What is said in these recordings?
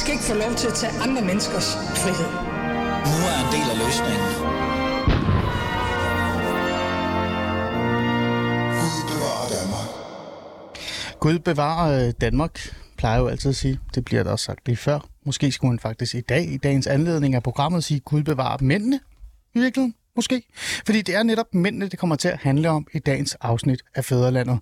skal ikke få lov til at tage andre menneskers frihed. Nu er en del af løsningen. Gud bevarer øh, Danmark, plejer jo altid at sige. Det bliver der også sagt lige før. Måske skulle man faktisk i dag, i dagens anledning af programmet, sige, Gud bevarer mændene i virkeligheden. Måske. Fordi det er netop mændene, det kommer til at handle om i dagens afsnit af Fæderlandet.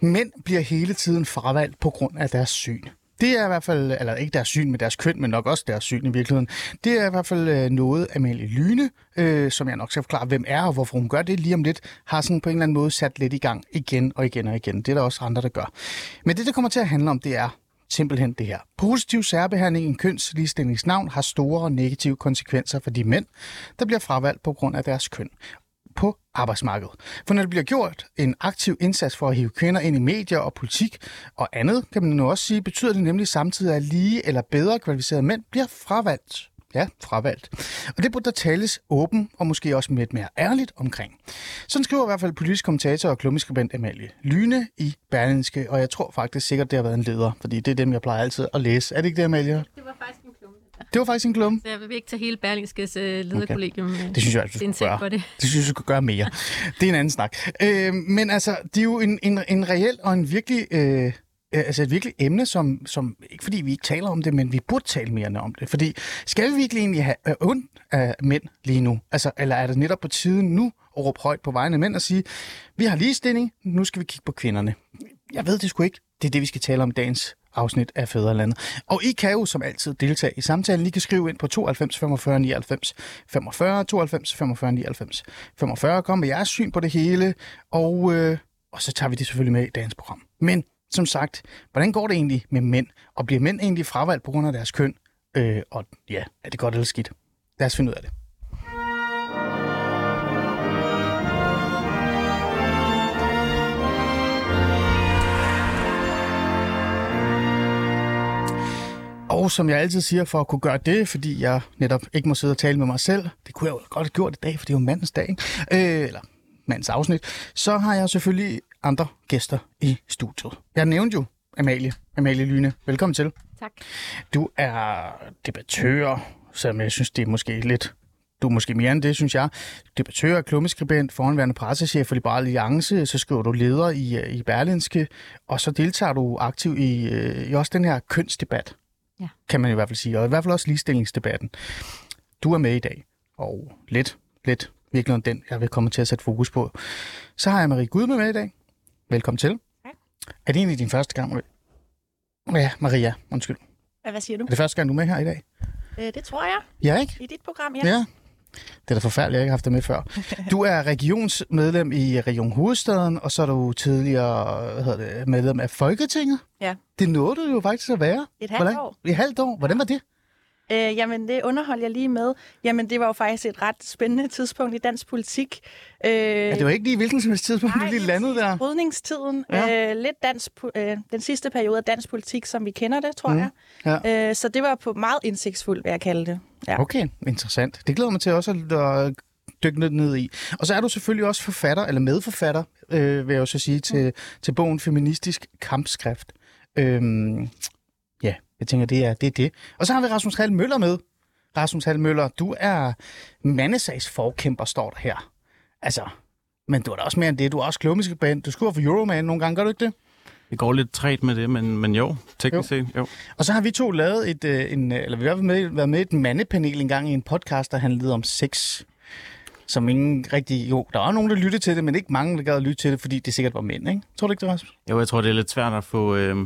Mænd bliver hele tiden fravalgt på grund af deres syn. Det er i hvert fald, eller ikke deres syn med deres køn, men nok også deres syn i virkeligheden. Det er i hvert fald øh, noget, Amalie Lyne, øh, som jeg nok skal forklare, hvem er og hvorfor hun gør det lige om lidt, har sådan på en eller anden måde sat lidt i gang igen og igen og igen. Det er der også andre, der gør. Men det, det kommer til at handle om, det er simpelthen det her. Positiv særbehandling i en kønsligstillingsnavn har store og negative konsekvenser for de mænd, der bliver fravalgt på grund af deres køn på arbejdsmarkedet. For når der bliver gjort en aktiv indsats for at hive kvinder ind i medier og politik og andet, kan man nu også sige, betyder det nemlig samtidig, at lige eller bedre kvalificerede mænd bliver fravalgt. Ja, fravalgt. Og det burde der tales åben og måske også lidt mere ærligt omkring. Sådan skriver i hvert fald politisk kommentator og klummeskribent Amalie Lyne i Berlinske, og jeg tror faktisk sikkert, det har været en leder, fordi det er dem, jeg plejer altid at læse. Er det ikke det, Amalie? Det var faktisk. Det var faktisk en klumme. Så jeg vil ikke tage hele Berlingskes uh, lederkollegium. Okay. Det synes jeg, du skulle gøre. Det. det synes jeg, du skulle gøre mere. det er en anden snak. Øh, men altså, det er jo en, en, en reel og en virkelig... Øh, altså et virkelig emne, som, som, ikke fordi vi ikke taler om det, men vi burde tale mere om det. Fordi skal vi virkelig egentlig have øh, ondt af mænd lige nu? Altså, eller er det netop på tiden nu at råbe højt på vegne af mænd og sige, vi har ligestilling, nu skal vi kigge på kvinderne. Jeg ved det sgu ikke. Det er det, vi skal tale om i dagens afsnit af Fæderlandet. Og I kan jo som altid deltage i samtalen. I kan skrive ind på 92 45 99 45, 92 45 99 45. Kom med jeres syn på det hele, og, øh, og så tager vi det selvfølgelig med i dagens program. Men som sagt, hvordan går det egentlig med mænd? Og bliver mænd egentlig fravalgt på grund af deres køn? Øh, og ja, er det godt eller skidt? Lad os finde ud af det. Og som jeg altid siger, for at kunne gøre det, fordi jeg netop ikke må sidde og tale med mig selv, det kunne jeg jo godt have gjort i dag, for det er jo mandens dag, ikke? Øh, eller mandens afsnit, så har jeg selvfølgelig andre gæster i studiet. Jeg nævnte jo Amalie, Amalie Lyne. Velkommen til. Tak. Du er debattør, som jeg synes, det er måske lidt du er måske mere end det, synes jeg. Debattør, klummeskribent, foranværende pressechef for Liberale Alliance, så skriver du leder i, i Berlinske, og så deltager du aktivt i, i også den her kønsdebat, ja. kan man i hvert fald sige, og i hvert fald også ligestillingsdebatten. Du er med i dag, og lidt, lidt virkelig den, jeg vil komme til at sætte fokus på. Så har jeg Marie Gud med, med i dag. Velkommen til. Ja. Er det egentlig din første gang? Ja, Maria, undskyld. Hvad siger du? Er det første gang, du er med her i dag? Øh, det tror jeg. Ja, ikke? I dit program, ja. Ja. Det er da forfærdeligt, jeg ikke har haft det med før. Du er regionsmedlem i Region Hovedstaden, og så er du tidligere hvad hedder det, medlem af Folketinget. Ja. Det nåede du jo faktisk at være. Et halvt Hvordan? år. Et halvt år. Hvordan var det? Øh, jamen, det underholdt jeg lige med. Jamen, det var jo faktisk et ret spændende tidspunkt i dansk politik. Øh, Ja, det var ikke lige hvilken som helst tidspunkt, du nej, lige landede der. Brydningstiden. Ja. Øh, lidt dansk, øh, den sidste periode af dansk politik, som vi kender det, tror mm. jeg. Ja. Øh, så det var på meget indsigtsfuldt, vil jeg kalde det. Ja. Okay, interessant. Det glæder mig til også at dykke ned i. Og så er du selvfølgelig også forfatter, eller medforfatter, øh, vil jeg jo så sige, til, Mm. til bogen Feministisk Kampskrift. Øhm, ja, jeg tænker, det er, det er det. Og så har vi Rasmus Hall Møller med. Rasmus Hall Møller, du er mandesagsforkæmper, står der her. Altså, men du er da også mere end det. Du er også klummeskribent. Du skriver for Euroman nogle gange, gør du ikke det? Det går lidt træt med det, men, men jo, teknisk set, jo. Og så har vi to lavet et, øh, en, øh, eller vi har været med, været med et mandepanel en gang i en podcast, der handlede om sex. Som ingen rigtig... Jo, der var nogen, der lyttede til det, men ikke mange, der gad at lytte til det, fordi det sikkert var mænd, ikke? Tror du ikke det, Rasmus? Jo, jeg tror, det er lidt svært at få... Øh,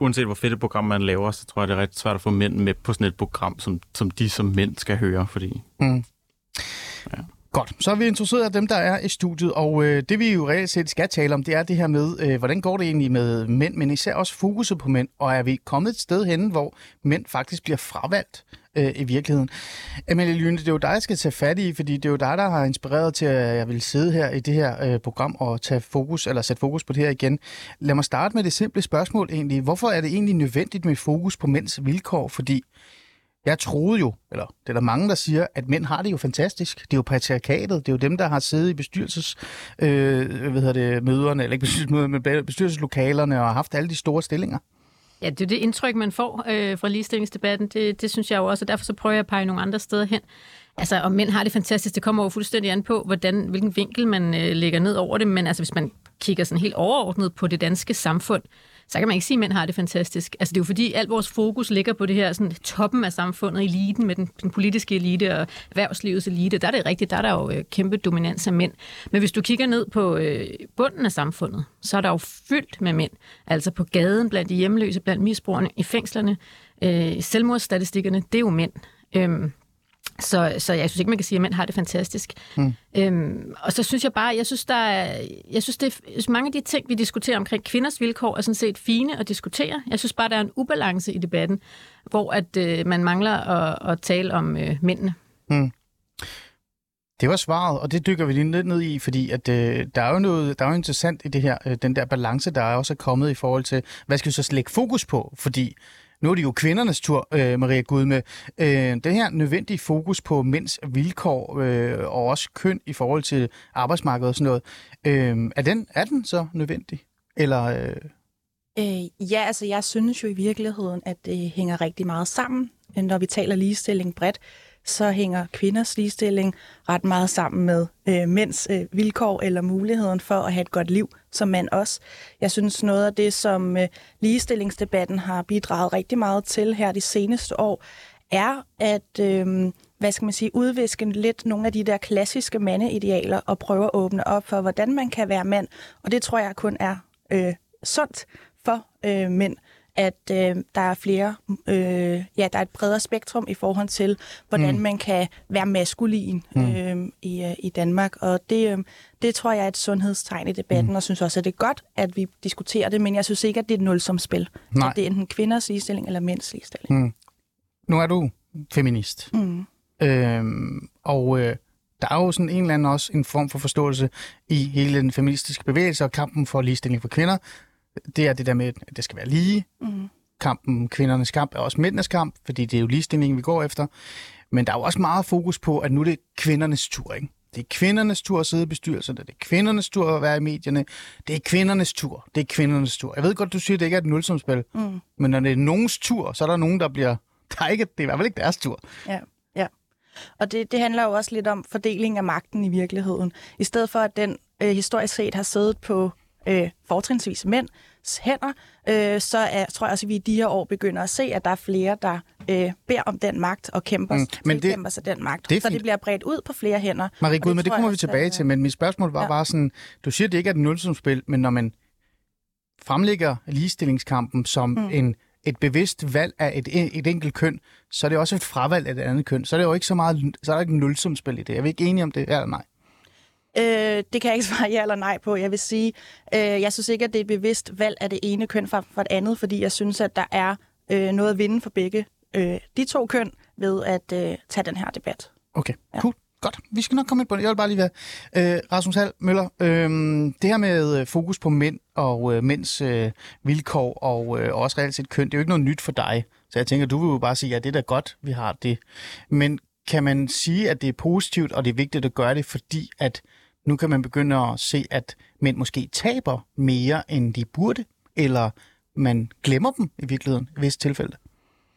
uanset hvor fedt et program man laver, så tror jeg, det er ret svært at få mænd med på sådan et program, som, som de som mænd skal høre, fordi... Mm. Godt, så har vi introduceret dem, der er i studiet, og øh, det vi jo reelt set skal tale om, det er det her med, øh, hvordan går det egentlig med mænd, men især også fokuset på mænd, og er vi kommet et sted hen, hvor mænd faktisk bliver fravalgt øh, i virkeligheden. Amelie Lyne, det er jo dig, jeg skal tage fat i, fordi det er jo dig, der har inspireret til, at jeg vil sidde her i det her øh, program og tage fokus, eller sætte fokus på det her igen. Lad mig starte med det simple spørgsmål egentlig. Hvorfor er det egentlig nødvendigt med fokus på mænds vilkår? Fordi jeg troede jo, eller det er der mange, der siger, at mænd har det jo fantastisk. Det er jo patriarkatet. Det er jo dem, der har siddet i bestyrelses, øh, hvad hedder det, møderne, eller ikke bestyrelsesmøderne, men bestyrelseslokalerne og haft alle de store stillinger. Ja, det er det indtryk, man får øh, fra ligestillingsdebatten. Det, det synes jeg jo også, og derfor så prøver jeg at pege nogle andre steder hen. Altså, om mænd har det fantastisk, det kommer jo fuldstændig an på, hvordan, hvilken vinkel man øh, lægger ned over det. Men altså, hvis man kigger sådan helt overordnet på det danske samfund, så kan man ikke sige, at mænd har det fantastisk. Altså, det er jo fordi, alt vores fokus ligger på det her sådan, toppen af samfundet, eliten med den, den politiske elite og erhvervslivets elite. Der er det rigtigt, der er der jo øh, kæmpe dominans af mænd. Men hvis du kigger ned på øh, bunden af samfundet, så er der jo fyldt med mænd. Altså på gaden, blandt de hjemløse, blandt misbrugerne, i fængslerne, øh, selvmordsstatistikkerne, det er jo mænd. Øhm, så, så jeg synes ikke, man kan sige, at mænd har det fantastisk. Mm. Øhm, og så synes jeg bare, jeg synes, der er, jeg synes, det er, mange af de ting, vi diskuterer omkring kvinders vilkår, er sådan set fine at diskutere. Jeg synes bare, der er en ubalance i debatten, hvor at øh, man mangler at, at tale om øh, mændene. Mm. Det var svaret, og det dykker vi lige lidt ned i, fordi at, øh, der er jo noget der er jo interessant i det her, øh, den der balance, der er også kommet i forhold til, hvad skal vi så lægge fokus på? Fordi nu er det jo kvindernes tur, øh, Maria Gudme. Øh, det her nødvendige fokus på mænds vilkår øh, og også køn i forhold til arbejdsmarkedet og sådan noget, øh, er, den, er den så nødvendig? Eller... Øh... Øh, ja, altså jeg synes jo i virkeligheden, at det hænger rigtig meget sammen, når vi taler ligestilling bredt så hænger kvinders ligestilling ret meget sammen med øh, mænds øh, vilkår eller muligheden for at have et godt liv som mand også. Jeg synes noget af det, som øh, ligestillingsdebatten har bidraget rigtig meget til her de seneste år, er at øh, hvad skal man sige, udviske lidt nogle af de der klassiske mandeidealer og prøve at åbne op for, hvordan man kan være mand. Og det tror jeg kun er øh, sundt for øh, mænd at øh, der er flere, øh, ja, der er et bredere spektrum i forhold til, hvordan mm. man kan være maskulin mm. øh, i, øh, i Danmark. Og det, øh, det tror jeg er et sundhedstegn i debatten, mm. og synes også, at det er godt, at vi diskuterer det, men jeg synes ikke, at det er et nulsomspil. Nej. At det er enten kvinders ligestilling eller mænds ligestilling. Mm. Nu er du feminist. Mm. Øhm, og øh, der er jo sådan en eller anden også en form for forståelse i hele den feministiske bevægelse og kampen for ligestilling for kvinder, det er det der med, at det skal være lige. Mm. Kampen, kvindernes kamp, er også mændenes kamp, fordi det er jo ligestillingen, vi går efter. Men der er jo også meget fokus på, at nu er det kvindernes tur, ikke? Det er kvindernes tur at sidde i bestyrelserne, det er kvindernes tur at være i medierne, det er kvindernes tur, det er kvindernes tur. Jeg ved godt, du siger, at det ikke er et nulsomspil, mm. men når det er nogens tur, så er der nogen, der bliver... Der er ikke, det er i hvert fald ikke deres tur. Ja, ja. Og det, det handler jo også lidt om fordeling af magten i virkeligheden. I stedet for, at den øh, historisk set har siddet på øh, fortrinsvis mænd, hænder, øh, så er, tror jeg også, at vi i de her år begynder at se, at der er flere, der øh, beder om den magt og kæmper, mm, men det, kæmper sig den magt. Det så det bliver bredt ud på flere hænder. Marie Gud, men det kommer vi tilbage til, men mit spørgsmål var ja. bare sådan, du siger, at det ikke er et nulsumspil, men når man fremlægger ligestillingskampen som mm. en et bevidst valg af et, et enkelt køn, så er det også et fravalg af et andet køn. Så er det jo ikke så meget, så er der ikke en nulsumspil i det. Er vi ikke enige om det, ja eller nej? Øh, det kan jeg ikke svare ja eller nej på. Jeg vil sige, øh, jeg synes ikke, at det er et bevidst valg af det ene køn fra, fra det andet, fordi jeg synes, at der er øh, noget at vinde for begge øh, de to køn ved at øh, tage den her debat. Okay, ja. cool. Godt, vi skal nok komme ind på det. Jeg vil bare lige være... Øh, Rasmus Hall Møller, øh, det her med øh, fokus på mænd og øh, mænds øh, vilkår og øh, også reelt set køn, det er jo ikke noget nyt for dig. Så jeg tænker, du vil jo bare sige, ja, det er da godt, vi har det. Men kan man sige, at det er positivt, og det er vigtigt at gøre det, fordi at nu kan man begynde at se, at mænd måske taber mere, end de burde, eller man glemmer dem i virkeligheden i visse tilfælde?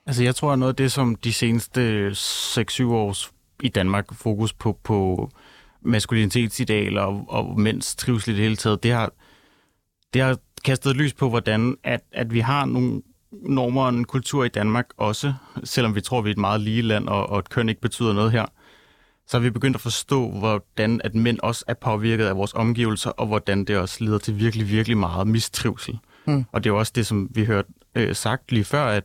Altså jeg tror, at noget af det, som de seneste 6-7 års i Danmark fokus på, på maskulinitetsidealer og, og mænds trivsel i det hele taget, det har, det har kastet lys på, hvordan at, at vi har nogle normer og en kultur i Danmark også, selvom vi tror, vi er et meget lige land, og, og et køn ikke betyder noget her så har vi begyndt at forstå, hvordan at mænd også er påvirket af vores omgivelser, og hvordan det også leder til virkelig, virkelig meget mistrivsel. Mm. Og det er jo også det, som vi hørte øh, sagt lige før, at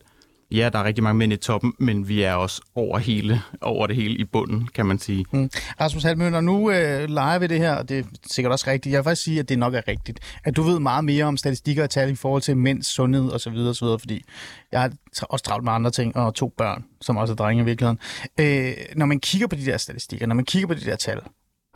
ja, der er rigtig mange mænd i toppen, men vi er også over, hele, over det hele i bunden, kan man sige. Mm. Rasmus Halmøller, nu øh, leger vi det her, og det er sikkert også rigtigt. Jeg vil faktisk sige, at det nok er rigtigt. At du ved meget mere om statistikker og tal i forhold til mænds sundhed osv., osv. fordi jeg har også travlt med andre ting, og to børn, som også er drenge i virkeligheden. Øh, når man kigger på de der statistikker, når man kigger på de der tal,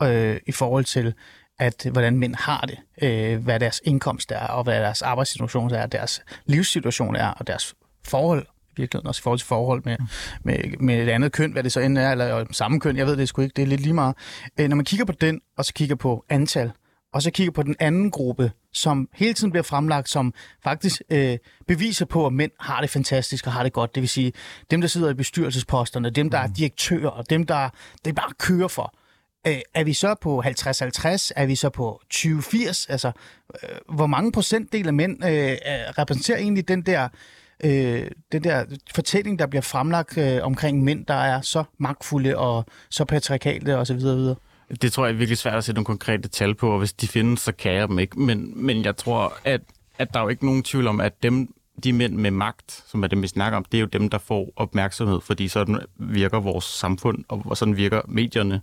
øh, i forhold til, at hvordan mænd har det, øh, hvad deres indkomst er, og hvad deres arbejdssituation er, deres livssituation er, og deres forhold virkeligheden, også i forhold til forhold med, med, med et andet køn, hvad det så end er, eller samme køn, jeg ved det sgu ikke, det er lidt lige meget. Øh, når man kigger på den, og så kigger på antal, og så kigger på den anden gruppe, som hele tiden bliver fremlagt, som faktisk øh, beviser på, at mænd har det fantastisk og har det godt. Det vil sige, dem, der sidder i bestyrelsesposterne, dem, der er direktører, dem, der det bare kører for. Øh, er vi så på 50-50? Er vi så på 20-80? Altså, øh, hvor mange procentdel af mænd øh, repræsenterer egentlig den der, øh, den der fortælling, der bliver fremlagt øh, omkring mænd, der er så magtfulde og så patriarkale osv.? videre? Det tror jeg er virkelig svært at sætte nogle konkrete tal på, og hvis de findes, så kan jeg dem ikke. Men, men jeg tror, at, at der er jo ikke nogen tvivl om, at dem, de mænd med magt, som er dem, vi snakker om, det er jo dem, der får opmærksomhed, fordi sådan virker vores samfund, og sådan virker medierne.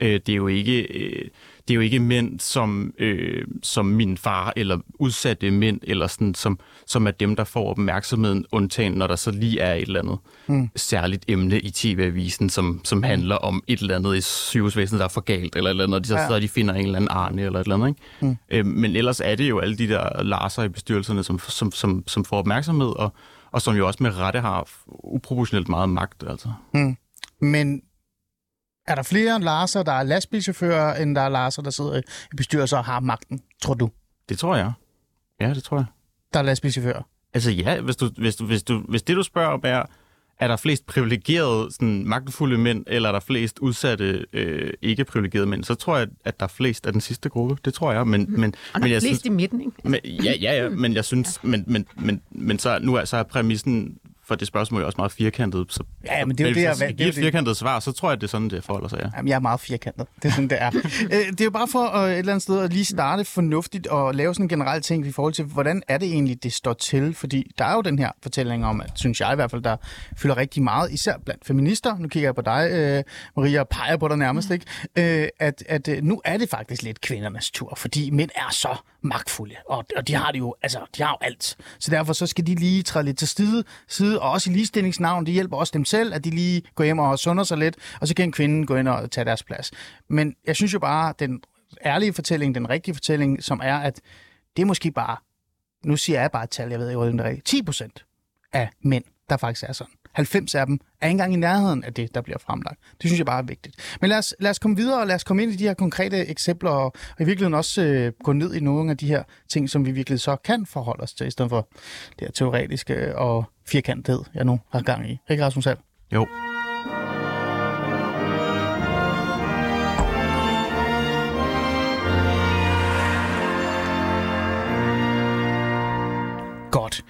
Øh, det er jo ikke, øh, det er jo ikke mænd som, øh, som min far, eller udsatte mænd, eller sådan, som, som er dem, der får opmærksomheden, undtagen når der så lige er et eller andet mm. særligt emne i tv-avisen, som, som handler om et eller andet i sygehusvæsenet, der er for galt, eller et eller andet, og de så, ja. så de finder en eller anden arne, eller et eller andet. Ikke? Mm. Øh, men ellers er det jo alle de der larser i bestyrelserne, som, som, som, som får opmærksomhed, og, og som jo også med rette har uproportionelt meget magt. Altså. Mm. Men er der flere Larser, der er lastbilchauffører, end der er Larser, der sidder i bestyrelser og har magten, tror du? Det tror jeg. Ja, det tror jeg. Der er lastbilchauffører? Altså ja, hvis, du, hvis, du, hvis, du, hvis det du spørger om er, er der flest privilegerede, sådan, magtfulde mænd, eller er der flest udsatte, øh, ikke privilegerede mænd, så tror jeg, at der er flest af den sidste gruppe. Det tror jeg. Men, mm. men, og men jeg flest synes, i midten, ikke? Men, ja, ja, ja, men jeg synes, ja. men, men, men, men så, nu er, så er præmissen for det spørgsmål er også meget firkantet. Så, ja, men det er jo det, jeg... Hvis jeg et firkantet svar, så tror jeg, det er sådan, det forholder sig, ja. Jamen, jeg er meget firkantet. Det er sådan, det er. Øh, det er jo bare for uh, et eller andet sted at lige starte fornuftigt og lave sådan en generel ting i forhold til, hvordan er det egentlig, det står til? Fordi der er jo den her fortælling om, at synes jeg i hvert fald, der fylder rigtig meget, især blandt feminister. Nu kigger jeg på dig, uh, Maria, og peger på dig nærmest, ikke? At, at nu er det faktisk lidt kvindernes tur, fordi mænd er så magtfulde, og, og de har det jo, altså, de har jo alt. Så derfor så skal de lige træde lidt til side, side og også i ligestillingsnavn, det hjælper også dem selv, at de lige går hjem og sunder sig lidt, og så kan kvinden gå ind og tage deres plads. Men jeg synes jo bare, den ærlige fortælling, den rigtige fortælling, som er, at det er måske bare, nu siger jeg bare et tal, jeg ved ikke, hvad det er, 10 procent af mænd, der faktisk er sådan. 90 af dem er ikke engang i nærheden af det, der bliver fremlagt. Det synes jeg bare er vigtigt. Men lad os, lad os komme videre, og lad os komme ind i de her konkrete eksempler, og, og i virkeligheden også øh, gå ned i nogle af de her ting, som vi virkelig så kan forholde os til, i stedet for det her teoretiske og firkantet, jeg nu har gang i. Ikke Rasmus Hall? Jo. Godt.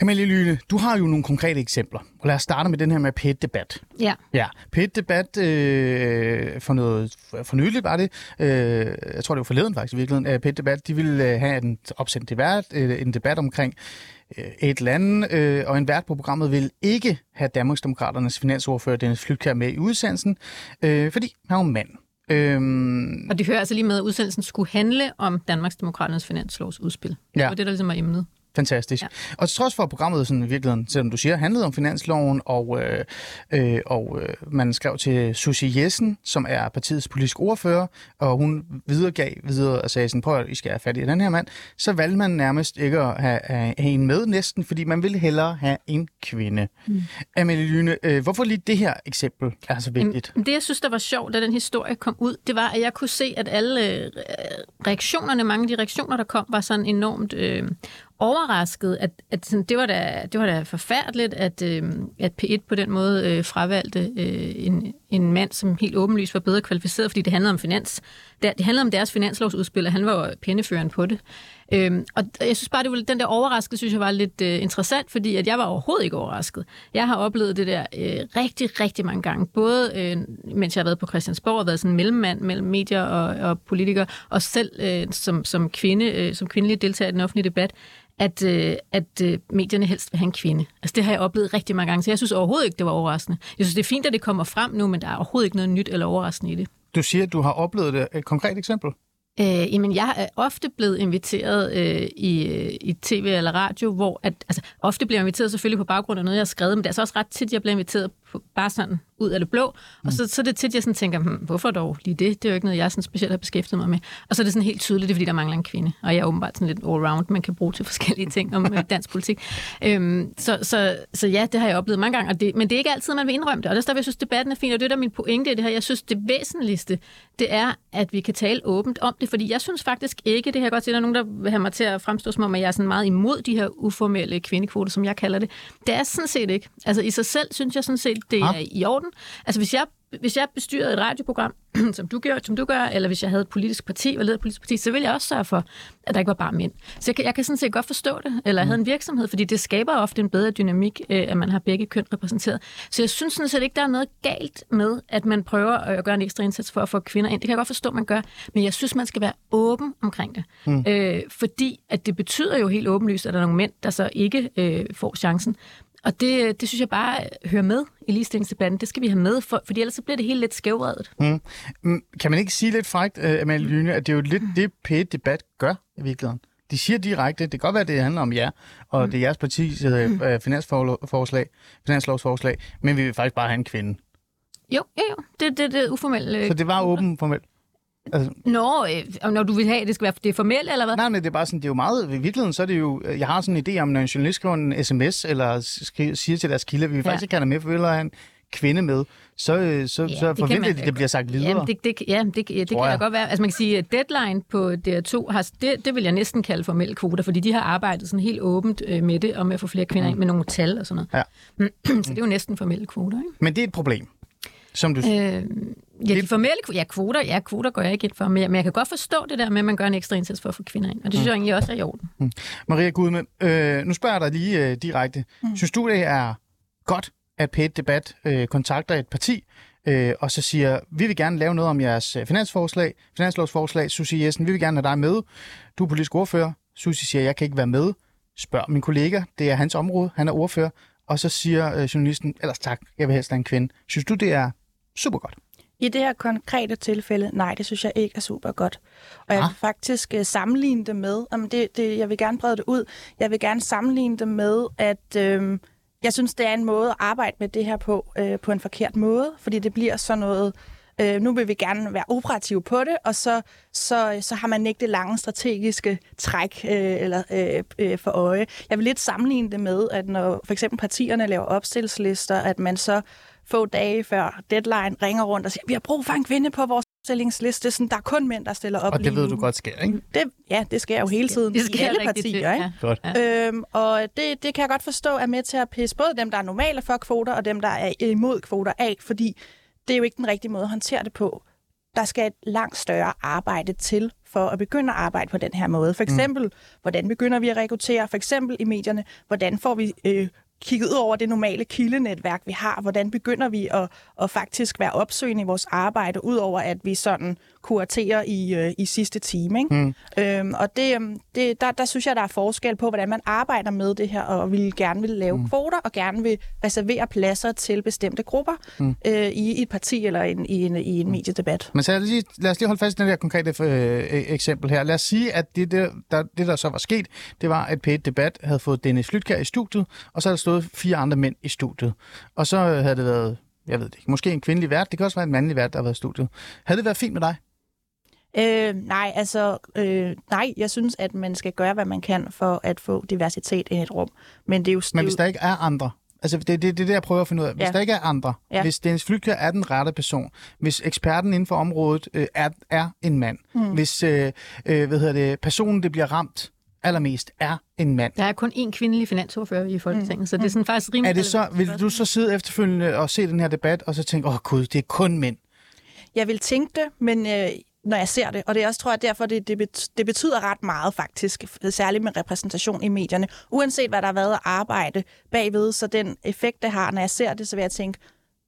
Amalie Lyne, du har jo nogle konkrete eksempler, og lad os starte med den her med PET-debat. Ja. Ja, PET-debat øh, for noget for nyligt var det. Øh, jeg tror, det var forleden faktisk i virkeligheden. Øh, PET-debat, de ville øh, have en opsendt debat, øh, en debat omkring øh, et land, øh, og en vært på programmet vil ikke have Danmarksdemokraternes finansordfører Dennis Flytkær med i udsendelsen, øh, fordi han er mand. Øhm... Og det hører altså lige med, at udsendelsen skulle handle om Danmarksdemokraternes finanslovsudspil. Ja. Det var det, der ligesom var emnet. Fantastisk. Ja. Og trods for, at programmet sådan, i virkeligheden, selvom du siger, handlede om finansloven, og, øh, øh, og øh, man skrev til Susie Jessen, som er partiets politiske ordfører, og hun videregav videre og sagde sådan, prøv at I skal have fat i den her mand, så valgte man nærmest ikke at have, have en med næsten, fordi man ville hellere have en kvinde. Mm. Amelie Lyne, øh, hvorfor lige det her eksempel er så vigtigt? Det, jeg synes, der var sjovt, da den historie kom ud, det var, at jeg kunne se, at alle øh, reaktionerne, mange af de reaktioner, der kom, var sådan enormt øh, overrasket, at, at sådan, det, var da, det var da forfærdeligt, at, øh, at P1 på den måde øh, fravalgte øh, en, en mand, som helt åbenlyst var bedre kvalificeret, fordi det handlede om finans. Det, det handlede om deres finanslovsudspil, og han var jo pindeføreren på det. Øhm, og jeg synes bare, det var, den der overraskelse, synes jeg var lidt øh, interessant, fordi at jeg var overhovedet ikke overrasket. Jeg har oplevet det der øh, rigtig, rigtig mange gange. Både øh, mens jeg har været på Christiansborg og været sådan en mellemmand mellem medier og, og politikere, og selv øh, som, som kvinde, øh, som kvindelig deltager i den offentlige debat, at, øh, at øh, medierne helst vil have en kvinde. Altså det har jeg oplevet rigtig mange gange, så jeg synes overhovedet ikke, det var overraskende. Jeg synes, det er fint, at det kommer frem nu, men der er overhovedet ikke noget nyt eller overraskende i det. Du siger, at du har oplevet det. Et konkret eksempel? Øh, jamen, jeg er ofte blevet inviteret øh, i, øh, i tv eller radio, hvor at, altså, ofte bliver jeg inviteret selvfølgelig på baggrund af noget, jeg har skrevet, men det er så også ret tit, jeg bliver inviteret bare sådan ud af det blå. Og så, så er det tit, jeg sådan tænker, hm, hvorfor dog lige det? Det er jo ikke noget, jeg sådan specielt har beskæftiget mig med. Og så er det sådan helt tydeligt, det er fordi, der mangler en kvinde. Og jeg er åbenbart sådan lidt all-round, man kan bruge til forskellige ting om øh, dansk politik. Øhm, så, så, så ja, det har jeg oplevet mange gange. Og det, men det er ikke altid, man vil indrømme det. Og der er jeg synes, debatten er fin. Og det der er min pointe i det her. Jeg synes, det væsentligste, det er, at vi kan tale åbent om det. Fordi jeg synes faktisk ikke, det jeg godt se, der er nogen, der vil have mig til at fremstå som om, at jeg er sådan meget imod de her uformelle kvindekvoter, som jeg kalder det. Det er sådan set ikke. Altså i sig selv synes jeg sådan set, det er i orden. Altså hvis jeg hvis jeg bestyrede et radioprogram, som du gør, som du gør, eller hvis jeg havde et politisk parti, eller et politisk parti, så ville jeg også sørge for, at der ikke var bare mænd. Så jeg kan, jeg kan sådan set godt forstå det, eller jeg havde en virksomhed, fordi det skaber ofte en bedre dynamik, øh, at man har begge køn repræsenteret. Så jeg synes sådan set ikke, der er noget galt med, at man prøver at gøre en ekstra indsats for at få kvinder ind. Det kan jeg godt forstå, man gør, men jeg synes, man skal være åben omkring det. Mm. Øh, fordi at det betyder jo helt åbenlyst, at der er nogle mænd, der så ikke øh, får chancen. Og det, det synes jeg bare hører med i ligestillingsdebatten. Det skal vi have med, for, fordi ellers så bliver det helt lidt skævredet. Mm. Mm, kan man ikke sige lidt frækt, uh, Amalie Lyne, at det er jo lidt det, P1-debat gør i virkeligheden? De siger direkte, det kan godt være, det handler om jer, og mm. det er jeres partis uh, finansforslag, finanslovsforslag, men vi vil faktisk bare have en kvinde. Jo, jo, jo. Det, det, det er uformelt. Så det var åben formelt? Altså, Nå, øh, når du vil have, at det skal være det formelt, eller hvad? Nej, men det er bare sådan, det er jo meget, i virkeligheden, så er det jo, jeg har sådan en idé om, når en journalist skriver en sms, eller skriver, siger til deres kilde, vi vil ja. faktisk ikke have med, for vi en kvinde med, så, øh, så, ja, så forventer de, at det bliver sagt videre. Jamen, det, det, ja, det, det, det kan jeg. godt være. Altså man kan sige, at deadline på DR2, har, det, det vil jeg næsten kalde formelle kvoter, fordi de har arbejdet sådan helt åbent øh, med det, og med at få flere kvinder mm. ind med nogle tal og sådan noget. Ja. så det er jo næsten formelle kvoter. Ikke? Men det er et problem. Som du... Øh, Ja, de formelle ja, kvoter, ja, kvoter går jeg ikke ind for, men jeg, men jeg kan godt forstå det der med, at man gør en ekstra indsats for at få kvinder ind, og det synes mm. jeg egentlig også er i orden. Mm. Maria Gudme, øh, nu spørger jeg dig lige øh, direkte. Mm. Synes du, det er godt, at pæt debat øh, kontakter et parti, øh, og så siger, vi vil gerne lave noget om jeres øh, finansforslag, finanslovsforslag. Susie Jessen, vi vil gerne have dig med. Du er politisk ordfører. Susie siger, jeg kan ikke være med. Spørg min kollega, det er hans område, han er ordfører. Og så siger øh, journalisten, ellers tak, jeg vil helst have en kvinde. Synes du, det er super godt? I det her konkrete tilfælde, nej, det synes jeg ikke er super godt. Og jeg vil faktisk uh, sammenligne det med, om det, det, jeg vil gerne brede det ud, jeg vil gerne sammenligne det med, at øh, jeg synes, det er en måde at arbejde med det her på, øh, på en forkert måde, fordi det bliver sådan noget, øh, nu vil vi gerne være operative på det, og så, så, så har man ikke det lange strategiske træk øh, eller, øh, øh, for øje. Jeg vil lidt sammenligne det med, at når for eksempel partierne laver opstillslister, at man så få dage før deadline ringer rundt og siger, vi har brug for en kvinde på vores stillingsliste. Sådan, der er kun mænd, der stiller op Og det ved du godt sker, ikke? Det, ja, det sker jo hele tiden det sker i alle partier. Ikke? Ja. Godt. Øhm, og det, det kan jeg godt forstå er med til at pisse både dem, der er normale for kvoter, og dem, der er imod kvoter af, fordi det er jo ikke den rigtige måde at håndtere det på. Der skal et langt større arbejde til for at begynde at arbejde på den her måde. For mm. eksempel, mm. hvordan begynder vi at rekruttere? For eksempel i medierne, hvordan får vi øh, kigget ud over det normale kildenetværk, vi har. Hvordan begynder vi at, at faktisk være opsøgende i vores arbejde, ud over at vi sådan kuraterer i, øh, i sidste time. Ikke? Mm. Øhm, og det, øhm, det, der, der synes jeg, der er forskel på, hvordan man arbejder med det her, og vil gerne vil lave mm. kvoter, og gerne vil reservere pladser til bestemte grupper mm. øh, i, et parti eller en, i, en, i en mediedebat. Men så lad os lige, lad os lige holde fast i den her konkrete øh, eksempel her. Lad os sige, at det, det, der, det, der så var sket, det var, at p Debat havde fået Dennis Lytkær i studiet, og så havde der stået fire andre mænd i studiet. Og så havde det været jeg ved det ikke, måske en kvindelig vært, det kan også være en mandlig vært, der har været i studiet. Havde det været fint med dig? Øh, nej, altså, øh, nej, jeg synes, at man skal gøre, hvad man kan for at få diversitet i et rum. Men det er jo... Men hvis der ikke er andre, Altså, det er det, det, det, jeg prøver at finde ud af. Hvis ja. der ikke er andre, ja. hvis Dennis Flygter er den rette person, hvis eksperten inden for området øh, er, er en mand, mm. hvis øh, øh, hvad hedder det, personen, det bliver ramt allermest, er en mand. Der er kun én kvindelig finansordfører i Folketinget, mm. så det er sådan faktisk rimelig... Er det så, vil du så sidde efterfølgende og se den her debat, og så tænke, åh oh, gud, det er kun mænd? Jeg vil tænke det, men øh, når jeg ser det. Og det er også, tror jeg, derfor, det, det, det betyder ret meget faktisk, særligt med repræsentation i medierne. Uanset hvad der har været at arbejde bagved, så den effekt, det har, når jeg ser det, så vil jeg tænke,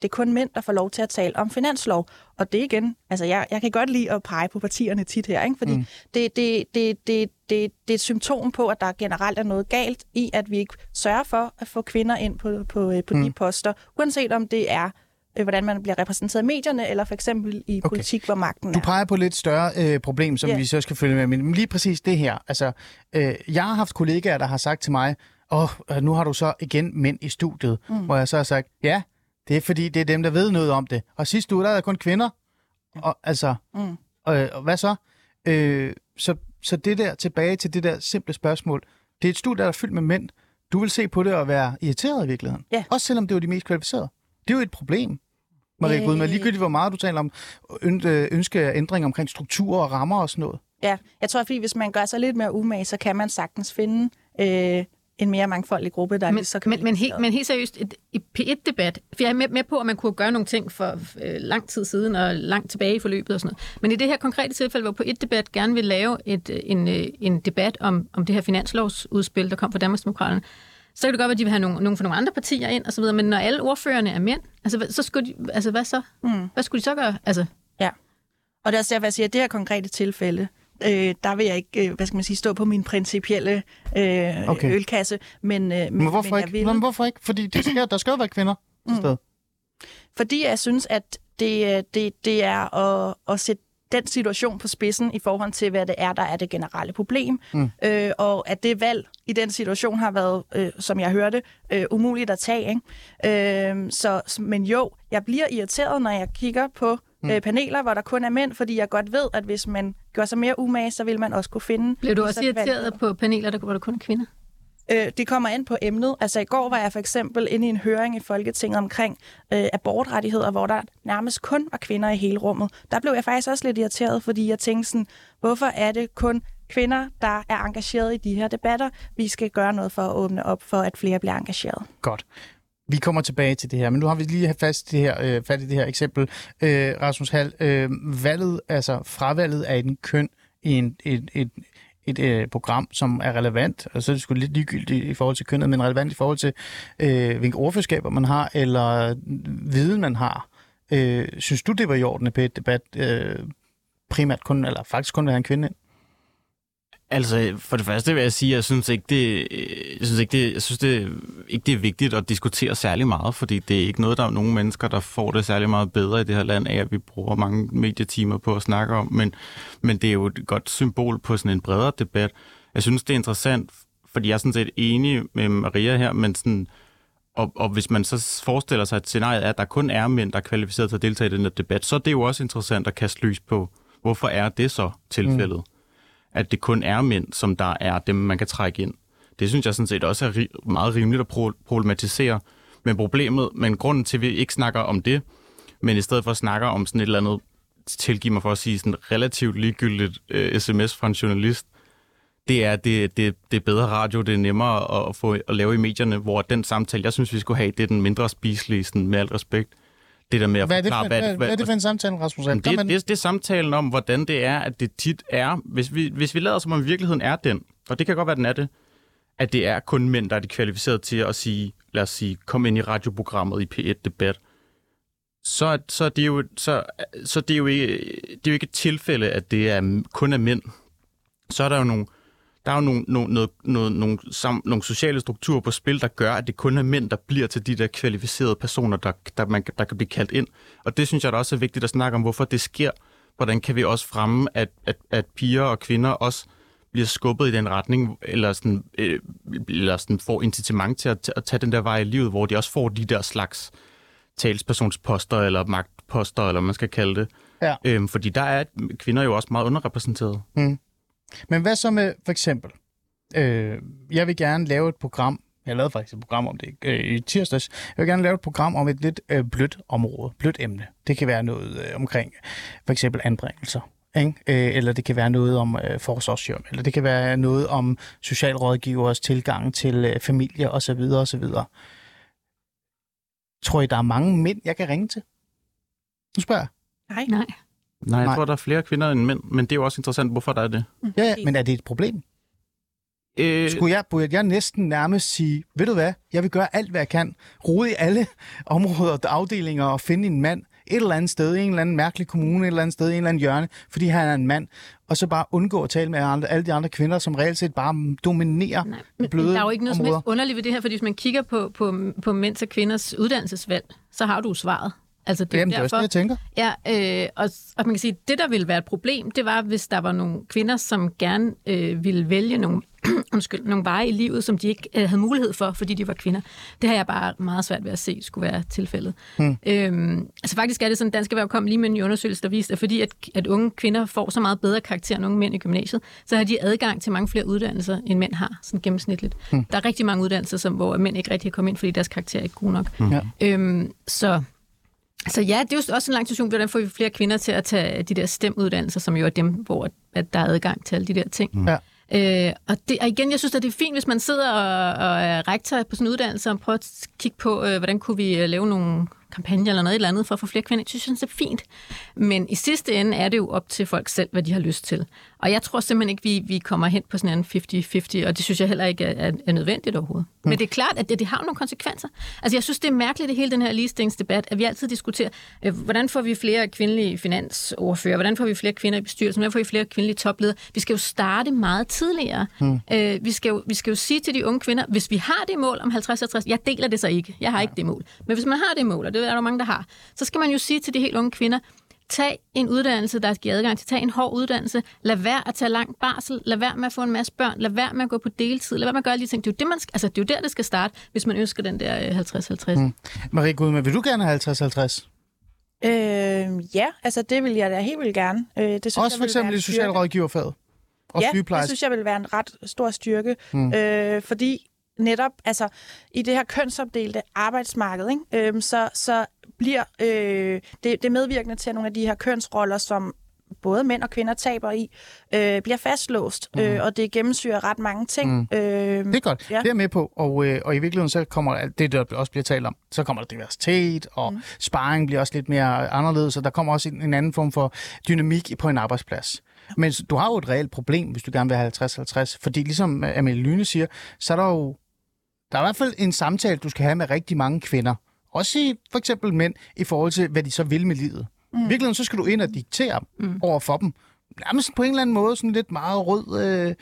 det er kun mænd, der får lov til at tale om finanslov. Og det igen, altså jeg, jeg kan godt lide at pege på partierne tit her, ikke? fordi mm. det, det, det, det, det, det er et symptom på, at der generelt er noget galt i, at vi ikke sørger for at få kvinder ind på, på, på mm. de poster, uanset om det er øh, hvordan man bliver repræsenteret i medierne, eller for eksempel i okay. politik, hvor magten er. Du peger på et lidt større øh, problem, som yeah. vi så skal følge med. Men lige præcis det her. Altså, øh, jeg har haft kollegaer, der har sagt til mig, åh, oh, nu har du så igen mænd i studiet, mm. hvor jeg så har sagt, ja, Det er fordi, det er dem, der ved noget om det. Og sidste uge, der er kun kvinder. Og, altså, Mm. og, og hvad så? Øh, så? Så det der, tilbage til det der simple spørgsmål. Det er et studie, der er fyldt med mænd. Du vil se på det og være irriteret i virkeligheden. Ja. Også selvom det var de mest kvalificerede. Det er jo et problem. Marie Øh. Gudme, ligegyldigt hvor meget du taler om øh, ønske ændring omkring strukturer og rammer og sådan noget. Ja, jeg tror, fordi hvis man gør sig lidt mere umage, så kan man sagtens finde øh, en mere mangfoldig gruppe, der er Men, så men, men, helt, men helt seriøst, et, et P1-debat, for jeg er med, med på, at man kunne gøre nogle ting for øh, lang tid siden og langt tilbage i forløbet og sådan noget. Men i det her konkrete tilfælde, hvor P1-debat gerne vil lave et, øh, en, øh, en debat om, om det her finanslovsudspil, der kom fra Danmarksdemokraterne, så kan det godt være, at de vil have nogle, nogle fra nogle andre partier ind og så videre, men når alle ordførerne er mænd, altså, så skulle de, altså hvad så? Mm. Hvad skulle de så gøre? Altså, Ja. Og det er også derfor, jeg siger, at det her konkrete tilfælde, øh, der vil jeg ikke, øh, hvad skal man sige, stå på min principielle øh, Okay. ølkasse. Men, øh, men, Men hvorfor men ikke? vil, Nå, Men hvorfor ikke? Fordi det skal, der skal jo være kvinder til Mm. stede. Fordi jeg synes, at det, øh, det, det er at, at sætte den situation på spidsen i forhold til, hvad det er, der er det generelle problem. Mm. Øh, og at det valg i den situation har været, øh, som jeg hørte, øh, umuligt at tage. Ikke? Øh, så, men jo, jeg bliver irriteret, når jeg kigger på Mm. øh, paneler, hvor der kun er mænd, fordi jeg godt ved, at hvis man gør sig mere umage, så vil man også kunne finde... blev du også så irriteret på paneler, der, hvor der kun er kvinder? Øh, det kommer an på emnet. Altså i går var jeg for eksempel inde i en høring i Folketinget omkring øh, abortrettigheder, hvor der nærmest kun var kvinder i hele rummet. Der blev jeg faktisk også lidt irriteret, fordi jeg tænkte sådan, hvorfor er det kun kvinder, der er engageret i de her debatter? Vi skal gøre noget for at åbne op for, at flere bliver engageret. Godt. Vi kommer tilbage til det her, men nu har vi lige fast det her, øh, fat i det her eksempel. Øh, Rasmus Hall, øh, valget, altså fravalget af en køn i en, et, et, et øh, program, som er relevant, og så er det sgu lidt ligegyldigt i forhold til kønnet, men relevant i forhold til, øh, hvilke ordførskaber man har, eller viden man har. Øh, synes du, det var i orden på et debat, øh, primært kun, eller faktisk kun være en kvinde ind? Altså, for det første vil jeg sige, at jeg synes ikke, det, jeg synes ikke, det, jeg synes det, ikke, det er vigtigt at diskutere særlig meget, fordi det er ikke noget, der er nogen mennesker, der får det særlig meget bedre i det her land af, at vi bruger mange medietimer på at snakke om, men, men det er jo et godt symbol på sådan en bredere debat. Jeg synes, det er interessant, fordi jeg er sådan set enig med Maria her, men sådan, og, og hvis man så forestiller sig, at scenariet er, at der kun er mænd, der er kvalificeret til at deltage i den her debat, så er det jo også interessant at kaste lys på, hvorfor er det så tilfældet? Mm at det kun er mænd, som der er dem, man kan trække ind. Det synes jeg sådan set også er ri- meget rimeligt at pro- problematisere. Men problemet, men grunden til, at vi ikke snakker om det, men i stedet for snakker om sådan et eller andet, tilgiv mig for at sige, sådan relativt ligegyldigt øh, sms fra en journalist, det er, det, det, det er bedre radio, det er nemmere at, få at lave i medierne, hvor den samtale, jeg synes, vi skulle have, det er den mindre spiselige, sådan, med al respekt. Det der med at Hvad er det for, forklare, hvad, hvad, hvad er det for en samtale, Rasmus det, den. det, det er samtalen om, hvordan det er, at det tit er, hvis vi, hvis vi lader som om virkeligheden er den, og det kan godt være, den er det, at det er kun mænd, der er de kvalificeret til at sige, lad os sige, kom ind i radioprogrammet i P1-debat, så, så, er det jo, så, så det er jo ikke, det er jo ikke et tilfælde, at det er kun er mænd. Så er der jo nogle, der er jo nogle, nogle, noget, noget, nogle, sam, nogle sociale strukturer på spil, der gør, at det kun er mænd, der bliver til de der kvalificerede personer, der, der, man, der kan blive kaldt ind. Og det synes jeg da også er vigtigt at snakke om, hvorfor det sker. Hvordan kan vi også fremme, at, at, at piger og kvinder også bliver skubbet i den retning, eller, sådan, øh, eller sådan får incitament til at, at tage den der vej i livet, hvor de også får de der slags talspersonsposter, eller magtposter, eller hvad man skal kalde det. Ja. Øhm, fordi der er kvinder jo også meget underrepræsenteret. Men hvad så med, for eksempel, øh, jeg vil gerne lave et program, jeg lavede faktisk et program om det øh, i tirsdags, jeg vil gerne lave et program om et lidt øh, blødt område, blødt emne. Det kan være noget øh, omkring for eksempel anbringelser, ikke? Øh, eller det kan være noget om øh, forsorgshjem, eller det kan være noget om socialrådgivers tilgang til øh, familie osv. osv. Tror I, der er mange mænd, jeg kan ringe til? Nu spørger jeg. Nej. Nej. Nej, jeg Nej. tror, der er flere kvinder end mænd, men det er jo også interessant, hvorfor der er det. Ja, ja, men er det et problem? Øh, Skulle jeg, burde jeg næsten nærmest sige, ved du hvad, jeg vil gøre alt, hvad jeg kan, rode i alle områder og afdelinger og finde en mand et eller andet sted, i en eller anden mærkelig kommune, et eller andet sted, i en eller anden hjørne, fordi han er en mand, og så bare undgå at tale med andre, alle de andre kvinder, som reelt set bare dominerer Nej, men, bløde der er jo ikke noget som helst underligt ved det her, fordi hvis man kigger på, på, på mænds og kvinders uddannelsesvalg, så har du svaret. Altså, det er Jamen, det er også det, jeg tænker. Ja, øh, og, og man kan sige, at det, der ville være et problem, det var, hvis der var nogle kvinder, som gerne øh, ville vælge nogle, undskyld, nogle veje i livet, som de ikke øh, havde mulighed for, fordi de var kvinder. Det har jeg bare meget svært ved at se skulle være tilfældet. Hmm. Øhm, altså faktisk er det sådan, at Dansk Erhverv kom lige med en undersøgelse, der viste, at fordi at, at unge kvinder får så meget bedre karakter end unge mænd i gymnasiet, så har de adgang til mange flere uddannelser, end mænd har, sådan gennemsnitligt. Hmm. Der er rigtig mange uddannelser, som, hvor mænd ikke rigtig har kommet ind, fordi deres karakter er ikke god nok. Hmm. Øhm, så så ja, det er jo også en lang diskussion, hvordan får vi flere kvinder til at tage de der stemuddannelser, som jo er dem, hvor at der er adgang til alle de der ting. Ja. Øh, og, det, og igen, jeg synes, at det er fint, hvis man sidder og, og er rektor på sådan en uddannelse og prøver at kigge på, øh, hvordan kunne vi øh, lave nogle kampagne eller noget eller andet for at få flere kvinder. Jeg synes, det er fint. Men i sidste ende er det jo op til folk selv, hvad de har lyst til. Og jeg tror simpelthen ikke, vi, vi kommer hen på sådan en 50-50, og det synes jeg heller ikke er, er nødvendigt overhovedet. Mm. Men det er klart, at det, det har nogle konsekvenser. Altså jeg synes, det er mærkeligt, det hele den her ligestillingsdebat, at vi altid diskuterer, øh, hvordan får vi flere kvindelige finansordfører, hvordan får vi flere kvinder i bestyrelsen, hvordan får vi flere kvindelige topledere. Vi skal jo starte meget tidligere. Mm. Øh, vi, skal jo, vi skal jo sige til de unge kvinder, hvis vi har det mål om 50-50, jeg deler det så ikke, jeg har ikke det mål, men hvis man har det mål, og det er der mange, der har, så skal man jo sige til de helt unge kvinder, tag en uddannelse, der giver adgang til, tag en hård uddannelse, lad være at tage lang barsel, lad være med at få en masse børn, lad være med at gå på deltid, lad være med at gøre alle de ting. Det er jo, det, man, altså, det er jo der, det skal starte, hvis man ønsker den der 50-50. Mm. Marie Gudme, vil du gerne have 50-50? Øh, ja, altså det vil jeg da helt vildt gerne. Øh, det synes Også jeg for eksempel i socialrådgiverfaget? Og ja, det synes jeg vil være en ret stor styrke, mm. øh, fordi netop altså, i det her kønsopdelte arbejdsmarked, ikke? Øhm, så, så bliver øh, det, det medvirkende til, at nogle af de her kønsroller, som både mænd og kvinder taber i, øh, bliver fastlåst, mm. øh, og det gennemsyrer ret mange ting. Mm. Øh, det er godt, ja. det er jeg med på, og, øh, og i virkeligheden så kommer det, der også bliver talt om, så kommer der diversitet, og mm. sparring bliver også lidt mere anderledes, og der kommer også en, en anden form for dynamik på en arbejdsplads. Men du har jo et reelt problem, hvis du gerne vil have 50-50, fordi ligesom Amelie Lyne siger, så er der jo der er i hvert fald en samtale, du skal have med rigtig mange kvinder. Også i, for eksempel mænd, i forhold til, hvad de så vil med livet. Mm. I virkeligheden, så skal du ind og diktere mm. over for dem. Nærmest på en eller anden måde, sådan lidt meget rød, øh,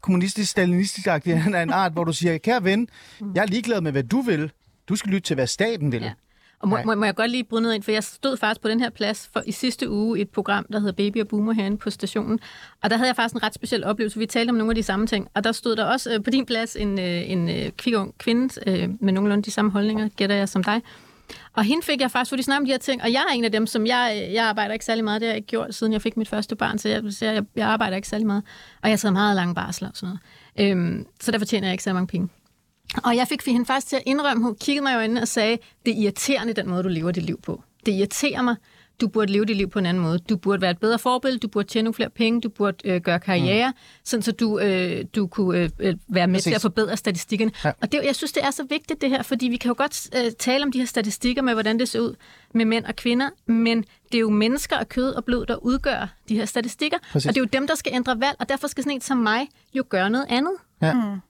kommunistisk, stalinistisk af en art, hvor du siger, kære ven, mm. jeg er ligeglad med, hvad du vil. Du skal lytte til, hvad staten vil. Ja. Og må, må, må jeg godt lige bryde ned ind, for jeg stod faktisk på den her plads for i sidste uge i et program, der hedder Baby og Boomer herinde på stationen. Og der havde jeg faktisk en ret speciel oplevelse. Vi talte om nogle af de samme ting. Og der stod der også øh, på din plads en, øh, en øh, kvig kvinde øh, med nogenlunde de samme holdninger, gætter jeg som dig. Og hende fik jeg faktisk, for de snakker om de her ting, og jeg er en af dem, som jeg, jeg arbejder ikke særlig meget. Det har jeg ikke gjort, siden jeg fik mit første barn, så jeg, så jeg, jeg arbejder ikke særlig meget. Og jeg tager meget lange barsler og sådan noget. Øhm, så der fortjener jeg ikke så mange penge. Og jeg fik hende faktisk til at indrømme, hun kiggede mig jo ind og sagde, det er irriterende, den måde, du lever dit liv på. Det irriterer mig. Du burde leve dit liv på en anden måde. Du burde være et bedre forbillede, du burde tjene nogle flere penge, du burde øh, gøre karriere, mm. sådan så du, øh, du kunne øh, øh være med Præcis. til at forbedre statistikkerne. Ja. Og det, jeg synes, det er så vigtigt det her, fordi vi kan jo godt øh, tale om de her statistikker med, hvordan det ser ud med mænd og kvinder, men det er jo mennesker og kød og blod, der udgør de her statistikker, Præcis. og det er jo dem, der skal ændre valg, og derfor skal sådan en som mig jo gøre noget andet. Ja. Mm.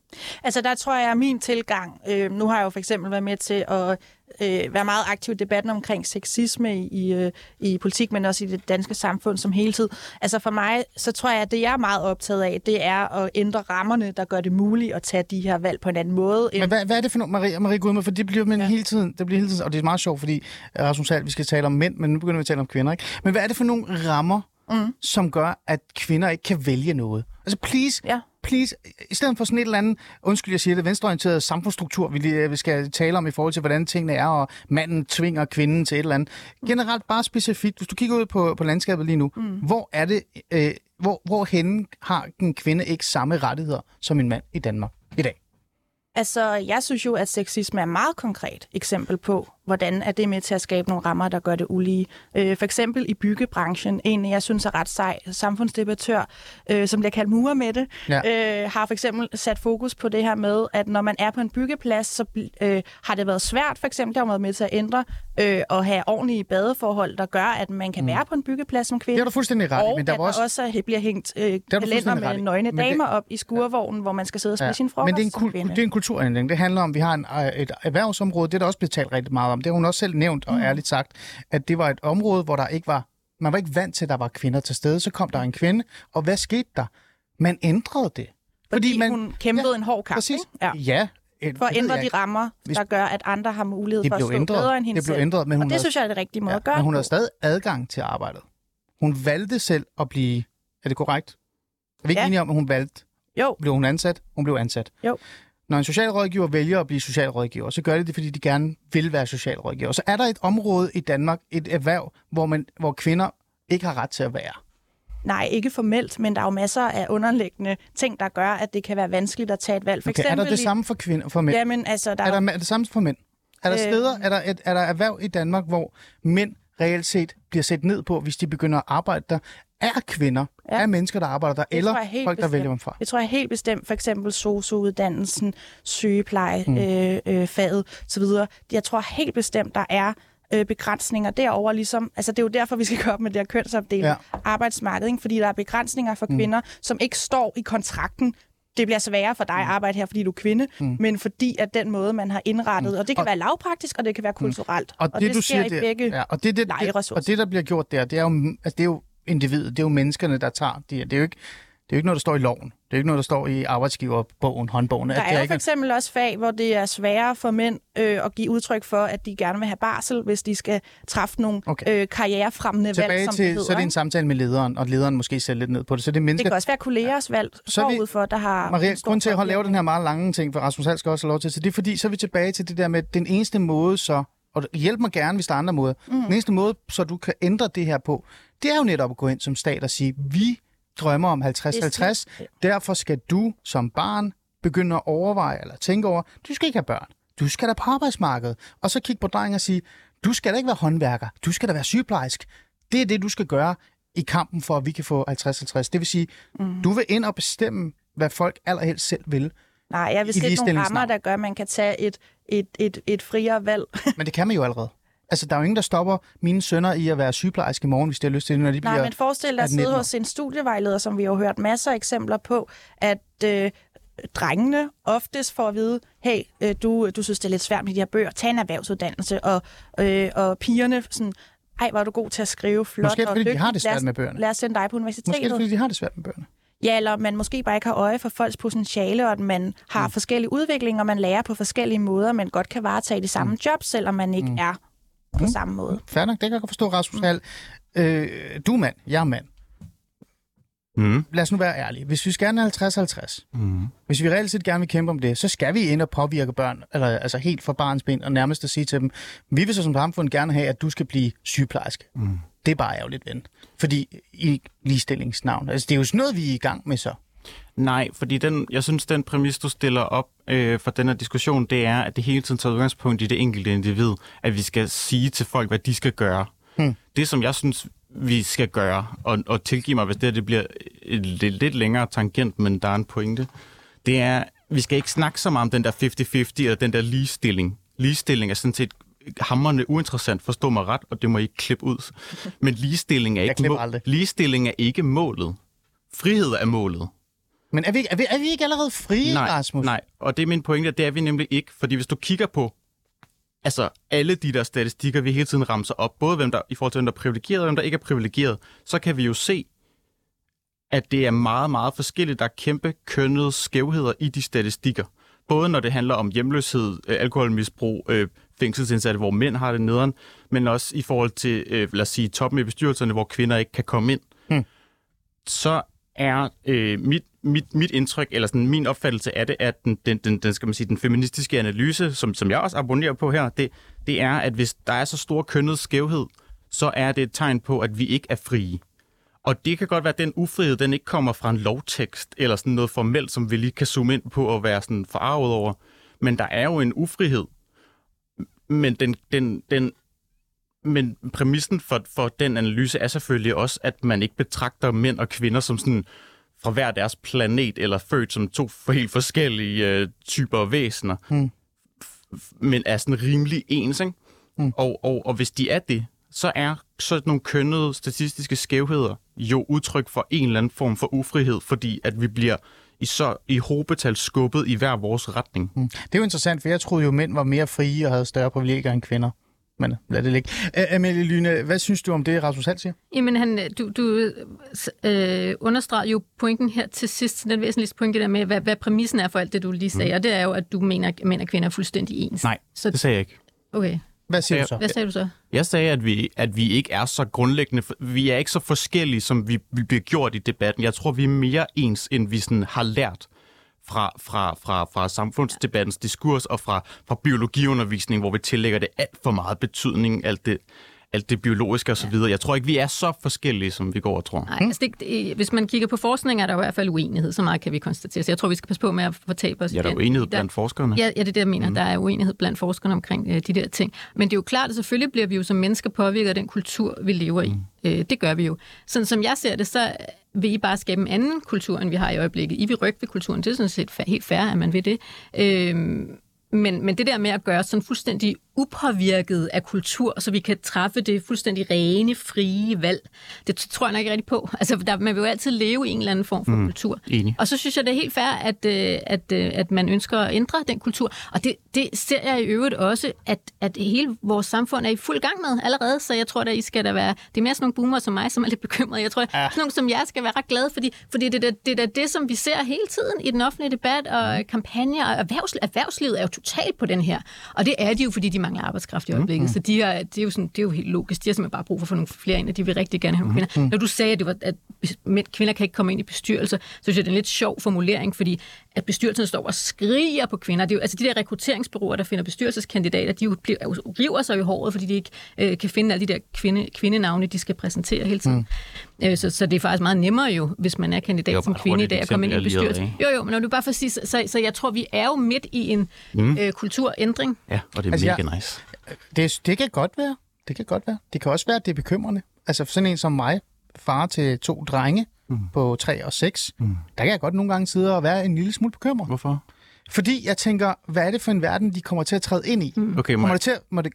Altså der tror jeg, at min tilgang, øh, nu har jeg jo for eksempel været med til at øh, være meget aktiv i debatten omkring sexisme i, i, øh, i politik, men også i det danske samfund som helhed. Altså for mig, så tror jeg, at det jeg er meget optaget af, det er at ændre rammerne, der gør det muligt at tage de her valg på en anden måde. Men hvad, hvad er det for noget, Marie, Marie Gudme, for det bliver men ja. hele tiden, det bliver hele tiden, og det er meget sjovt, fordi Rasmus Hall, vi skal tale om mænd, men nu begynder vi at tale om kvinder, ikke? Men hvad er det for nogle rammer, mm. som gør, at kvinder ikke kan vælge noget? Altså please, ja please, i stedet for sådan et eller andet, undskyld, jeg siger det, venstreorienteret samfundsstruktur, vi, lige, vi skal tale om i forhold til, hvordan tingene er, og manden tvinger kvinden til et eller andet. Generelt bare specifikt, hvis du kigger ud på, på landskabet lige nu, mm. hvor er det, øh, hvor, hvor henne har en kvinde ikke samme rettigheder som en mand i Danmark i dag? Altså, jeg synes jo, at sexisme er et meget konkret eksempel på, hvordan er det med til at skabe nogle rammer, der gør det ulige. Øh, for eksempel i byggebranchen, en jeg synes er ret sej samfundsdebattør, øh, som bliver kaldt Mure med det, ja. øh, har for eksempel sat fokus på det her med, at når man er på en byggeplads, så øh, har det været svært, for eksempel, der har været med til at ændre øh, og have ordentlige badeforhold, der gør, at man kan mm. være på en byggeplads som kvinde. Det er du fuldstændig ret men der var også... også bliver hængt øh, kalender med nøgne damer det... op i skurvognen, hvor man skal sidde og spise ja. sin frokost Men det er en, kul- det er en kulturændring. Det handler om, at vi har en, øh, et erhvervsområde, det er der også blevet talt rigtig meget om. Det har hun også selv nævnt, og mm. ærligt sagt, at det var et område, hvor der ikke var, man var ikke vant til, at der var kvinder til stede. Så kom der en kvinde, og hvad skete der? Man ændrede det. Fordi, fordi man, hun kæmpede ja, en hård kamp, præcis, Ja. ja, for at ændre de ikke. rammer, Hvis- der gør, at andre har mulighed for at stå ændret. bedre end hende det blev selv. ændret, men hun Og det havde- synes jeg er det rigtige måde ja, at gøre men hun har stadig adgang til arbejdet. Hun valgte selv at blive... Er det korrekt? Er vi ikke Ja. enige om, at hun valgte? Jo. Blev hun ansat? Hun blev ansat. Jo. Når en socialrådgiver vælger at blive socialrådgiver, så gør de det, fordi de gerne vil være socialrådgiver. Så er der et område i Danmark, et erhverv, hvor, man, hvor kvinder ikke har ret til at være. Nej, ikke formelt, men der er jo masser af underliggende ting, der gør, at det kan være vanskeligt at tage et valg. For Okay, er der det samme for kvinder for mænd? Jamen, altså, der Er der er det samme for mænd? Er der Øh. steder, er der, et, er der erhverv i Danmark, hvor mænd reelt set bliver set ned på, hvis de begynder at arbejde der? Er kvinder, ja. Er mennesker, der arbejder der, Det eller folk, der bestemt. vælger dem fra? Det tror jeg helt bestemt, for eksempel SOSU-uddannelsen, sygepleje, Mm. mm. øh, øh, faget osv. Jeg tror helt bestemt, der er øh, begrænsninger derover ligesom, altså det er jo derfor, vi skal gøre op med det her kønsopdeling Ja. arbejdsmarked, ikke? fordi der er begrænsninger for kvinder, som ikke står i kontrakten. Det bliver sværere for dig at arbejde her, fordi du er kvinde, mm. men fordi at den måde, man har indrettet, mm. og det kan Og- være lavpraktisk, og det kan være kulturelt. Og, og det, det du sker siger, i det, begge ja, og det, det, det, og det, der bliver gjort der, det er jo, altså, det er jo individet, det er jo menneskerne, der tager det. her. Det er jo ikke, det er jo ikke noget, der står i loven. Det er jo ikke noget, der står i arbejdsgiverbogen, håndbogen. Der det er jo ikke for eksempel også fag, hvor det er sværere for mænd øh, at give udtryk for, at de gerne vil have barsel, hvis de skal træffe nogle Okay. øh, karrierefremmende valg, Tilbage som til, det hedder. så er det en samtale med lederen, og lederen måske ser lidt ned på det. Så det er det mennesker, kan også være kollegers valg Så er vi- forud for, der har... Maria, grund til at holde lave den her meget lange ting, for Rasmus Hall skal også have lov til, så det er fordi, så er vi tilbage til det der med, den eneste måde så, og hjælp mig gerne, hvis der er andre måder, mm. den eneste måde, så du kan ændre det her på, det er jo netop at gå ind som stat og sige, vi drømmer om 50-50, derfor skal du som barn begynde at overveje eller tænke over, du skal ikke have børn, du skal da på arbejdsmarkedet, og så kigge på drengen og sige, du skal da ikke være håndværker, du skal da være sygeplejersk. Det er det, du skal gøre i kampen for, at vi kan få 50-50. Det vil sige, mm. du vil ind og bestemme, hvad folk allerhelst selv vil. Nej, jeg vil sætte nogle rammer, der gør, at man kan tage et, et, et, et friere valg. Men det kan man jo allerede. Altså, der er jo ingen, der stopper mine sønner i at være sygeplejerske i morgen, hvis de har lyst til det, når de bliver... Nej, men forestil dig at 18-19 sidde hos en studievejleder, som vi har hørt masser af eksempler på, at øh, drengene oftest får at vide, hey, øh, du, du synes, det er lidt svært med de her bøger, tag en erhvervsuddannelse, og, øh, og pigerne sådan, ej, er du god til at skrive, flot Måske og fordi de dygtig. har det svært med bøgerne. Lad os sende dig på Måske er universitetet. fordi de har det svært med bøgerne. Ja, eller man måske bare ikke har øje for folks potentiale, og at man har mm. forskellige udviklinger, og man lærer på forskellige måder, men godt kan varetage det samme mm. job, selvom man ikke mm. er på mm. samme måde. Fair nok, det kan jeg godt forstå, Rasmus Hall. Øh, du er mand, jeg er mand. Mm. Lad os nu være ærlige. Hvis vi skal have 50-50, Mm. hvis vi reelt set gerne vil kæmpe om det, så skal vi ind og påvirke børn, eller altså helt fra barns ben, og nærmest at sige til dem, vi vil så som samfund gerne have, at du skal blive sygeplejerske. Mm. Det er bare ærgerligt, ven. Fordi i ligestillingsnavn, altså det er jo sådan noget, vi er i gang med så. Nej, fordi den, jeg synes, den præmis, du stiller op øh, for den her diskussion, det er, at det hele tiden tager udgangspunkt i det enkelte individ, at vi skal sige til folk, hvad de skal gøre. Hmm. Det, som jeg synes, vi skal gøre, og, og tilgive mig, hvis det, her, det bliver et lidt, lidt længere tangent, men der er en pointe, det er, vi skal ikke snakke så meget om den der 50-50 eller den der ligestilling. Ligestilling er sådan set hammerne uinteressant, forstå mig ret, og det må I ikke klippe ud. Men ligestilling er ikke, må- ligestilling er ikke målet. Frihed er målet. Men er vi, er vi, er vi ikke allerede frie, Nej, Rasmus? nej, og det er min pointe, det er vi nemlig ikke, fordi hvis du kigger på altså alle de der statistikker, vi hele tiden ramser op, både hvem der, i forhold til hvem der er privilegeret og hvem der ikke er privilegeret, så kan vi jo se, at det er meget, meget forskelligt. Der er kæmpe kønnede skævheder i de statistikker. Både når det handler om hjemløshed, øh, alkoholmisbrug, øh, fængselsindsatte, hvor mænd har det nederen, men også i forhold til, øh, lad os sige, toppen i bestyrelserne, hvor kvinder ikke kan komme ind. Hmm. Så er øh, mit, mit, mit indtryk, eller sådan min opfattelse af det, at den, den, den, den, skal man sige, den feministiske analyse, som, som jeg også abonnerer på her, det, det er, at hvis der er så stor kønnet skævhed, så er det et tegn på, at vi ikke er frie. Og det kan godt være, at den ufrihed, den ikke kommer fra en lovtekst, eller sådan noget formelt, som vi lige kan zoome ind på og være sådan forarvet over. Men der er jo en ufrihed. Men den, den, den, men præmissen for, for den analyse er selvfølgelig også, at man ikke betragter mænd og kvinder som sådan fra hver deres planet, eller født som to helt forskellige øh, typer væsener. F- men er sådan rimelig ens. Ikke? Hmm. Og, og, og hvis de er det, så er sådan nogle kønnede statistiske skævheder jo udtryk for en eller anden form for ufrihed, fordi at vi bliver i så i hobetal skubbet i hver vores retning. Mm. Det er jo interessant, for jeg troede jo, at mænd var mere frie og havde større privilegier end kvinder. Men lad det ligge. Æ, Amelie Lyne, hvad synes du om det, Rasmus Hall siger? Jamen, han, du, du øh, understreger jo pointen her til sidst, den væsentligste point, det der med, hvad, hvad præmissen er for alt det, du lige sagde, mm. og det er jo, at du mener, at mænd og kvinder er fuldstændig ens. Nej, Så, det sagde jeg ikke. okay. Hvad siger du så? Hvad sagde du så? Jeg sagde, at vi, at vi ikke er så grundlæggende, vi er ikke så forskellige, som vi, vi bliver gjort i debatten. Jeg tror, vi er mere ens, end vi sådan har lært fra, fra, fra, fra samfundsdebattens diskurs og fra, fra biologiundervisning, hvor vi tillægger det alt for meget betydning, alt det, alt det biologiske osv. Jeg tror ikke, vi er så forskellige, som vi går og tror. Nej, altså det, det, hvis man kigger på forskning, er der i hvert fald uenighed. Så meget kan vi konstatere. Så jeg tror, vi skal passe på med at fortabe os. Ja, der er uenighed Der- blandt forskerne. Ja, ja, det er det, jeg mener. Mm. Der er uenighed blandt forskerne omkring øh, de der ting. Men det er jo klart, at selvfølgelig bliver vi jo som mennesker påvirket af den kultur, vi lever i. Mm. Øh, det gør vi jo. Sådan som jeg ser det, så vil I bare skabe en anden kultur, end vi har i øjeblikket. I vil rykke ved kulturen. Det er sådan set helt fair, at man vil det. Øh, men, men det der med at gøre sådan fuldstændig upåvirket af kultur, så vi kan træffe det fuldstændig rene, frie valg, det tror jeg nok ikke rigtig på. Altså, der, man vil jo altid leve i en eller anden form for mm, kultur. enig. Og så synes jeg, det er helt fair, at, øh, at, øh, at man ønsker at ændre den kultur. Og det, det ser jeg i øvrigt også, at, at hele vores samfund er i fuld gang med allerede. Så jeg tror, at I skal da være... Det er mere sådan nogle boomer som mig, som er lidt bekymrede. Jeg tror, at sådan nogle som jeg skal være ret glade, fordi, fordi det, er da- det er da det, som vi ser hele tiden i den offentlige debat og kampagner. Og erhvervs, erhvervslivet er jo totalt på den her. Og det er de jo, fordi de mangler arbejdskraft i øjeblikket. Mm-hmm. Så de er, det, er jo sådan, det er jo helt logisk. De har simpelthen bare brug for at få nogle flere ind, og de vil rigtig gerne have nogle kvinder. Når du sagde, at, det var, at mænd, kvinder kan ikke komme ind i bestyrelser, så synes jeg, det er en lidt sjov formulering, fordi at bestyrelsen står og skriger på kvinder. Det er jo, altså de der rekrutteringsbyråer, der finder bestyrelseskandidater, de jo bliver, jo, river sig i håret, fordi de ikke øh, kan finde alle de der kvinde, kvindenavne, de skal præsentere hele tiden. Mm. Øh, så, så det er faktisk meget nemmere jo, hvis man er kandidat var som kvinde i dag, at komme ind i en eksempel, jeg lige bestyrelse. havde, Jo, jo, men når du bare for at sige, så, så, jeg tror, vi er jo midt i en mm. øh, kulturændring. Ja, og det er Altså, mega jeg- nice. Det, det kan godt være. Det kan godt være. Det kan også være, at det er bekymrende. Altså for sådan en som mig, far til to drenge mm. på 3 og 6, mm. der kan jeg godt nogle gange sidde og være en lille smule bekymret. Hvorfor? Fordi jeg tænker, hvad er det for en verden, de kommer til at træde ind i? Mm. Okay, må det til at... Må det...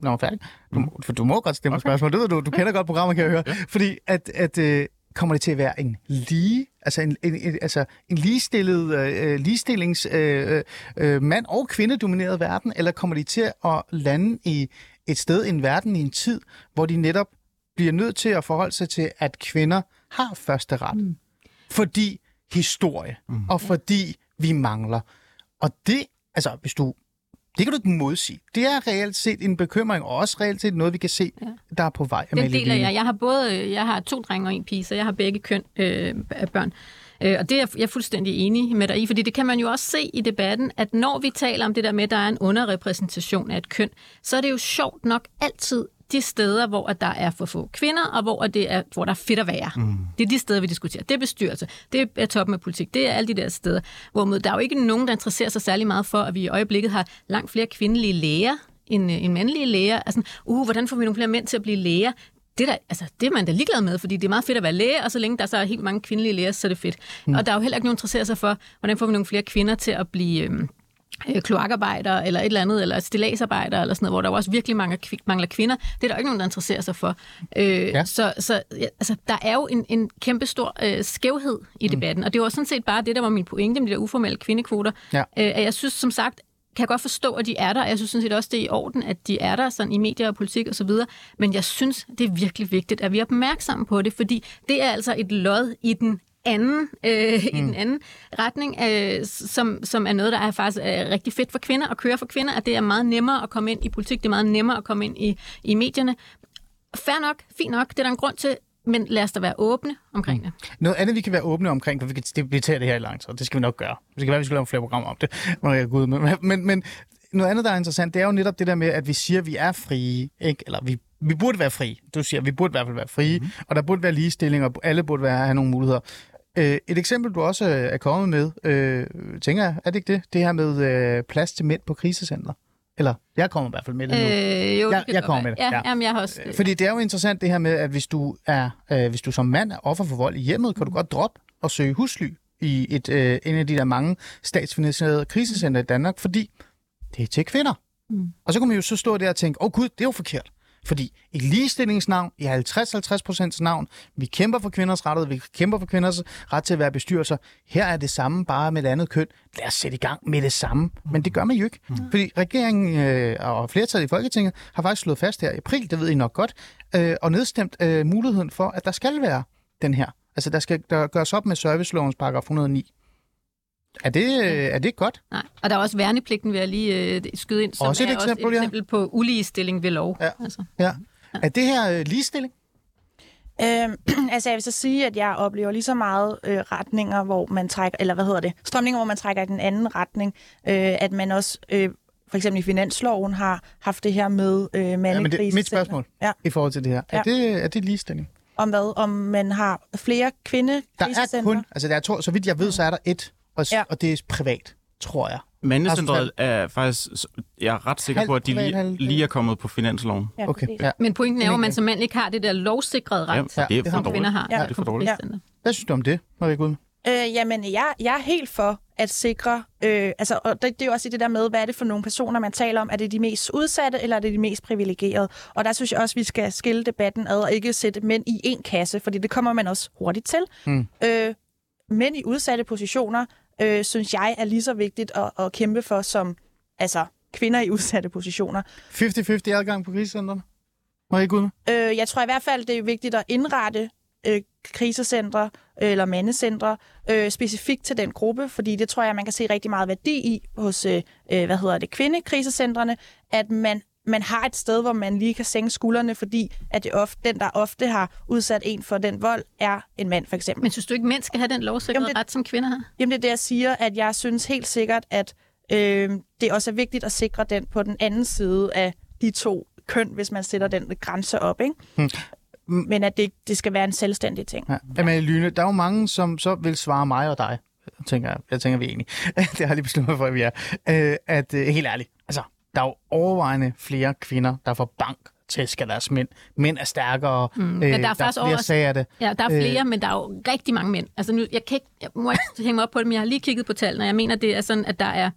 Nå, færdig. Du, må- for du må godt stille okay. spørgsmål. Det ved du. Du kender godt programmet, kan jeg høre. Ja. Fordi at, at øh, kommer det til at være en lige, altså en, en, en, altså en ligestillet, øh, ligestillings øh, øh, øh, mand- og kvindedomineret verden, eller kommer de til at lande i et sted i en verden i en tid, hvor de netop bliver nødt til at forholde sig til, at kvinder har første ret? Mm. Fordi historie, mm. og fordi vi mangler. Og det, altså hvis du det kan du ikke modsige. Det er reelt set en bekymring, og også reelt set noget, vi kan se, ja. der er på vej. Den Amalie deler jeg. Jeg har både jeg har to drenge og en pige, så jeg har begge køn øh, af børn. Øh, og det er jeg, fuldstændig enig med dig i, fordi det kan man jo også se i debatten, at når vi taler om det der med, at der er en underrepræsentation af et køn, så er det jo sjovt nok altid de steder, hvor at der er for få kvinder, og hvor, at det er, hvor der er fedt at være. Mm. Det er de steder, vi diskuterer. Det er bestyrelse, det er toppen af politik, det er alle de der steder. Hvorimod der er jo ikke nogen, der interesserer sig særlig meget for, at vi i øjeblikket har langt flere kvindelige læger end, øh, end mandlige læger. Altså, uh, hvordan får vi nogle flere mænd til at blive læger? Det, der, altså, det er man da ligeglad med, fordi det er meget fedt at være læge, og så længe der så er helt mange kvindelige læger, så er det fedt. Mm. Og der er jo heller ikke nogen, der interesserer sig for, hvordan får vi nogle flere kvinder til at blive... Øhm, øh, kloakarbejdere eller et eller andet, eller stillagsarbejdere eller sådan noget, hvor der også virkelig mangler, kvi- mangler kvinder. Det er der jo ikke nogen, der interesserer sig for. Øh, ja. Så, så ja, altså, der er jo en, en kæmpe stor øh, skævhed i debatten, og det var sådan set bare det, der var min pointe med de der uformelle kvindekvoter. Ja. Øh, at jeg synes som sagt, kan jeg godt forstå, at de er der. Jeg synes sådan set også, det er i orden, at de er der sådan i medier og politik og så videre. Men jeg synes, det er virkelig vigtigt, at vi er opmærksomme på det, fordi det er altså et lod i den anden, øh, mm. i den anden retning, øh, som, som er noget, der er faktisk øh, rigtig fedt for kvinder, at køre for kvinder, at det er meget nemmere at komme ind i politik, det er meget nemmere at komme ind i, i medierne. Fair nok, fint nok, det er der en grund til, men lad os da være åbne omkring det. Noget andet, vi kan være åbne omkring, for vi kan debattere det her i lang tid, det skal vi nok gøre. Det kan være, vi skal lave flere programmer om det, må jeg gå ud med. Men, men noget andet, der er interessant, det er jo netop det der med, at vi siger, at vi er frie, ikke? eller vi, vi burde være frie. Du siger, vi burde i hvert fald være frie, mm. og der burde være ligestilling, og alle burde være, have nogle muligheder. Øh, et eksempel, du også øh, er kommet med, øh, tænker jeg, er det ikke det? Det her med øh, plads til mænd på krisecenter. Eller, jeg kommer i hvert fald med det nu. Øh, jo, Jeg- det jeg kommer med det, Ja, ja. ja. Jamen, jeg har også... Fordi det er jo interessant det her med, at hvis du, er, øh, hvis du som mand er offer for vold i hjemmet, kan du godt droppe og søge husly i et, øh, en af de der mange statsfinansierede krisecenter i Danmark, fordi det er til kvinder. Mm. Og så kan man jo så stå der og tænke, åh oh, gud, det er jo forkert. Fordi i ligestillingsnavn, i 50-50% navn, vi kæmper for kvinders rettigheder, vi kæmper for kvinders ret til at være bestyrelser. Her er det samme, bare med et andet køn. Lad os sætte i gang med det samme. Men det gør man jo ikke. Mm. Fordi regeringen øh, og flertallet i Folketinget har faktisk slået fast her i april, det ved I nok godt, øh, og nedstemt øh, muligheden for, at der skal være den her. Altså, der skal der gøres op med servicelovens paragraf 109. Er det, øh, er det godt? Nej, og der er også værnepligten, vil jeg lige øh, skyde ind, som Også et er eksempel, også et ja. eksempel på uligestilling ved lov. Ja. Altså. Ja. Er det her øh, ligestilling? Øhm, altså jeg vil så sige, at jeg oplever lige så meget øh, retninger, hvor man trækker, eller hvad hedder det, strømninger, hvor man trækker i den anden retning, øh, at man også, øh, for eksempel i finansloven, har haft det her med øh, Ja, men det, mandekrise. mit spørgsmål Ja. i forhold til det her. Ja. Er, det, er det ligestilling? Om hvad? Om man har flere kvinde Der er kun, altså der er to, så vidt jeg ved, så er der et, og, Ja. og det er privat, tror jeg. Mandecentret er faktisk, jeg er ret sikker Halv på, at de lige, lige er kommet på finansloven. Ja, Okay, ja. Men pointen er jo, at man som mand ikke har det der lovsikrede ret, Ja, det er det for har som dårligt. kvinder har. Ja, det er for dårligt. Ja. Hvad synes du om det, Marie Gud? Øh, jamen, jeg, jeg er helt for at sikre, øh, altså, og det, det er jo også i det der med, hvad er det for nogle personer, man taler om? Er det de mest udsatte, eller er det de mest privilegerede? Og der synes jeg også, vi skal skille debatten ad, og ikke sætte mænd i en kasse, fordi det kommer man også hurtigt til. Mm. Øh, mænd i udsatte positioner, øh, synes jeg er lige så vigtigt at, at kæmpe for, som altså, kvinder i udsatte positioner. 50-50 adgang på krisecentrene? Marie Gud? Øh, jeg tror i hvert fald, det er vigtigt at indrette øh, krisecentre øh, eller mandecentre øh, specifikt til den gruppe, fordi det tror jeg, man kan se rigtig meget værdi i hos øh, øh, hvad hedder det, kvindekrisecentrene, at man man har et sted, hvor man lige kan sænke skuldrene, fordi at det ofte, den, der ofte har udsat en for den vold, er en mand for eksempel. Men synes du ikke, mænd skal have den lovsikrede Jamen, ret, som kvinder har? Jamen det er det, jeg siger, at jeg synes helt sikkert, at øh, det også er vigtigt at sikre den på den anden side af de to køn, hvis man sætter den grænse op. Ikke? Hmm. Men at det, det skal være en selvstændig ting. Ja. Amalie Lyne, der er jo mange, som så vil svare mig og dig. Jeg tænker, jeg tænker vi er enige. det har jeg lige besluttet mig for, at vi er. Øh, at, øh, helt ærligt, altså, der er jo overvejende flere kvinder, der får bank tæsk af deres mænd. Mænd er stærkere. Mm. men der er der er flere sager det. Ja, der er flere, øh... men der er jo rigtig mange mænd. Altså nu, jeg, kan ikke, jeg må ikke hænge mig op på det, men jeg har lige kigget på tallene, og jeg mener, det er sådan, at der er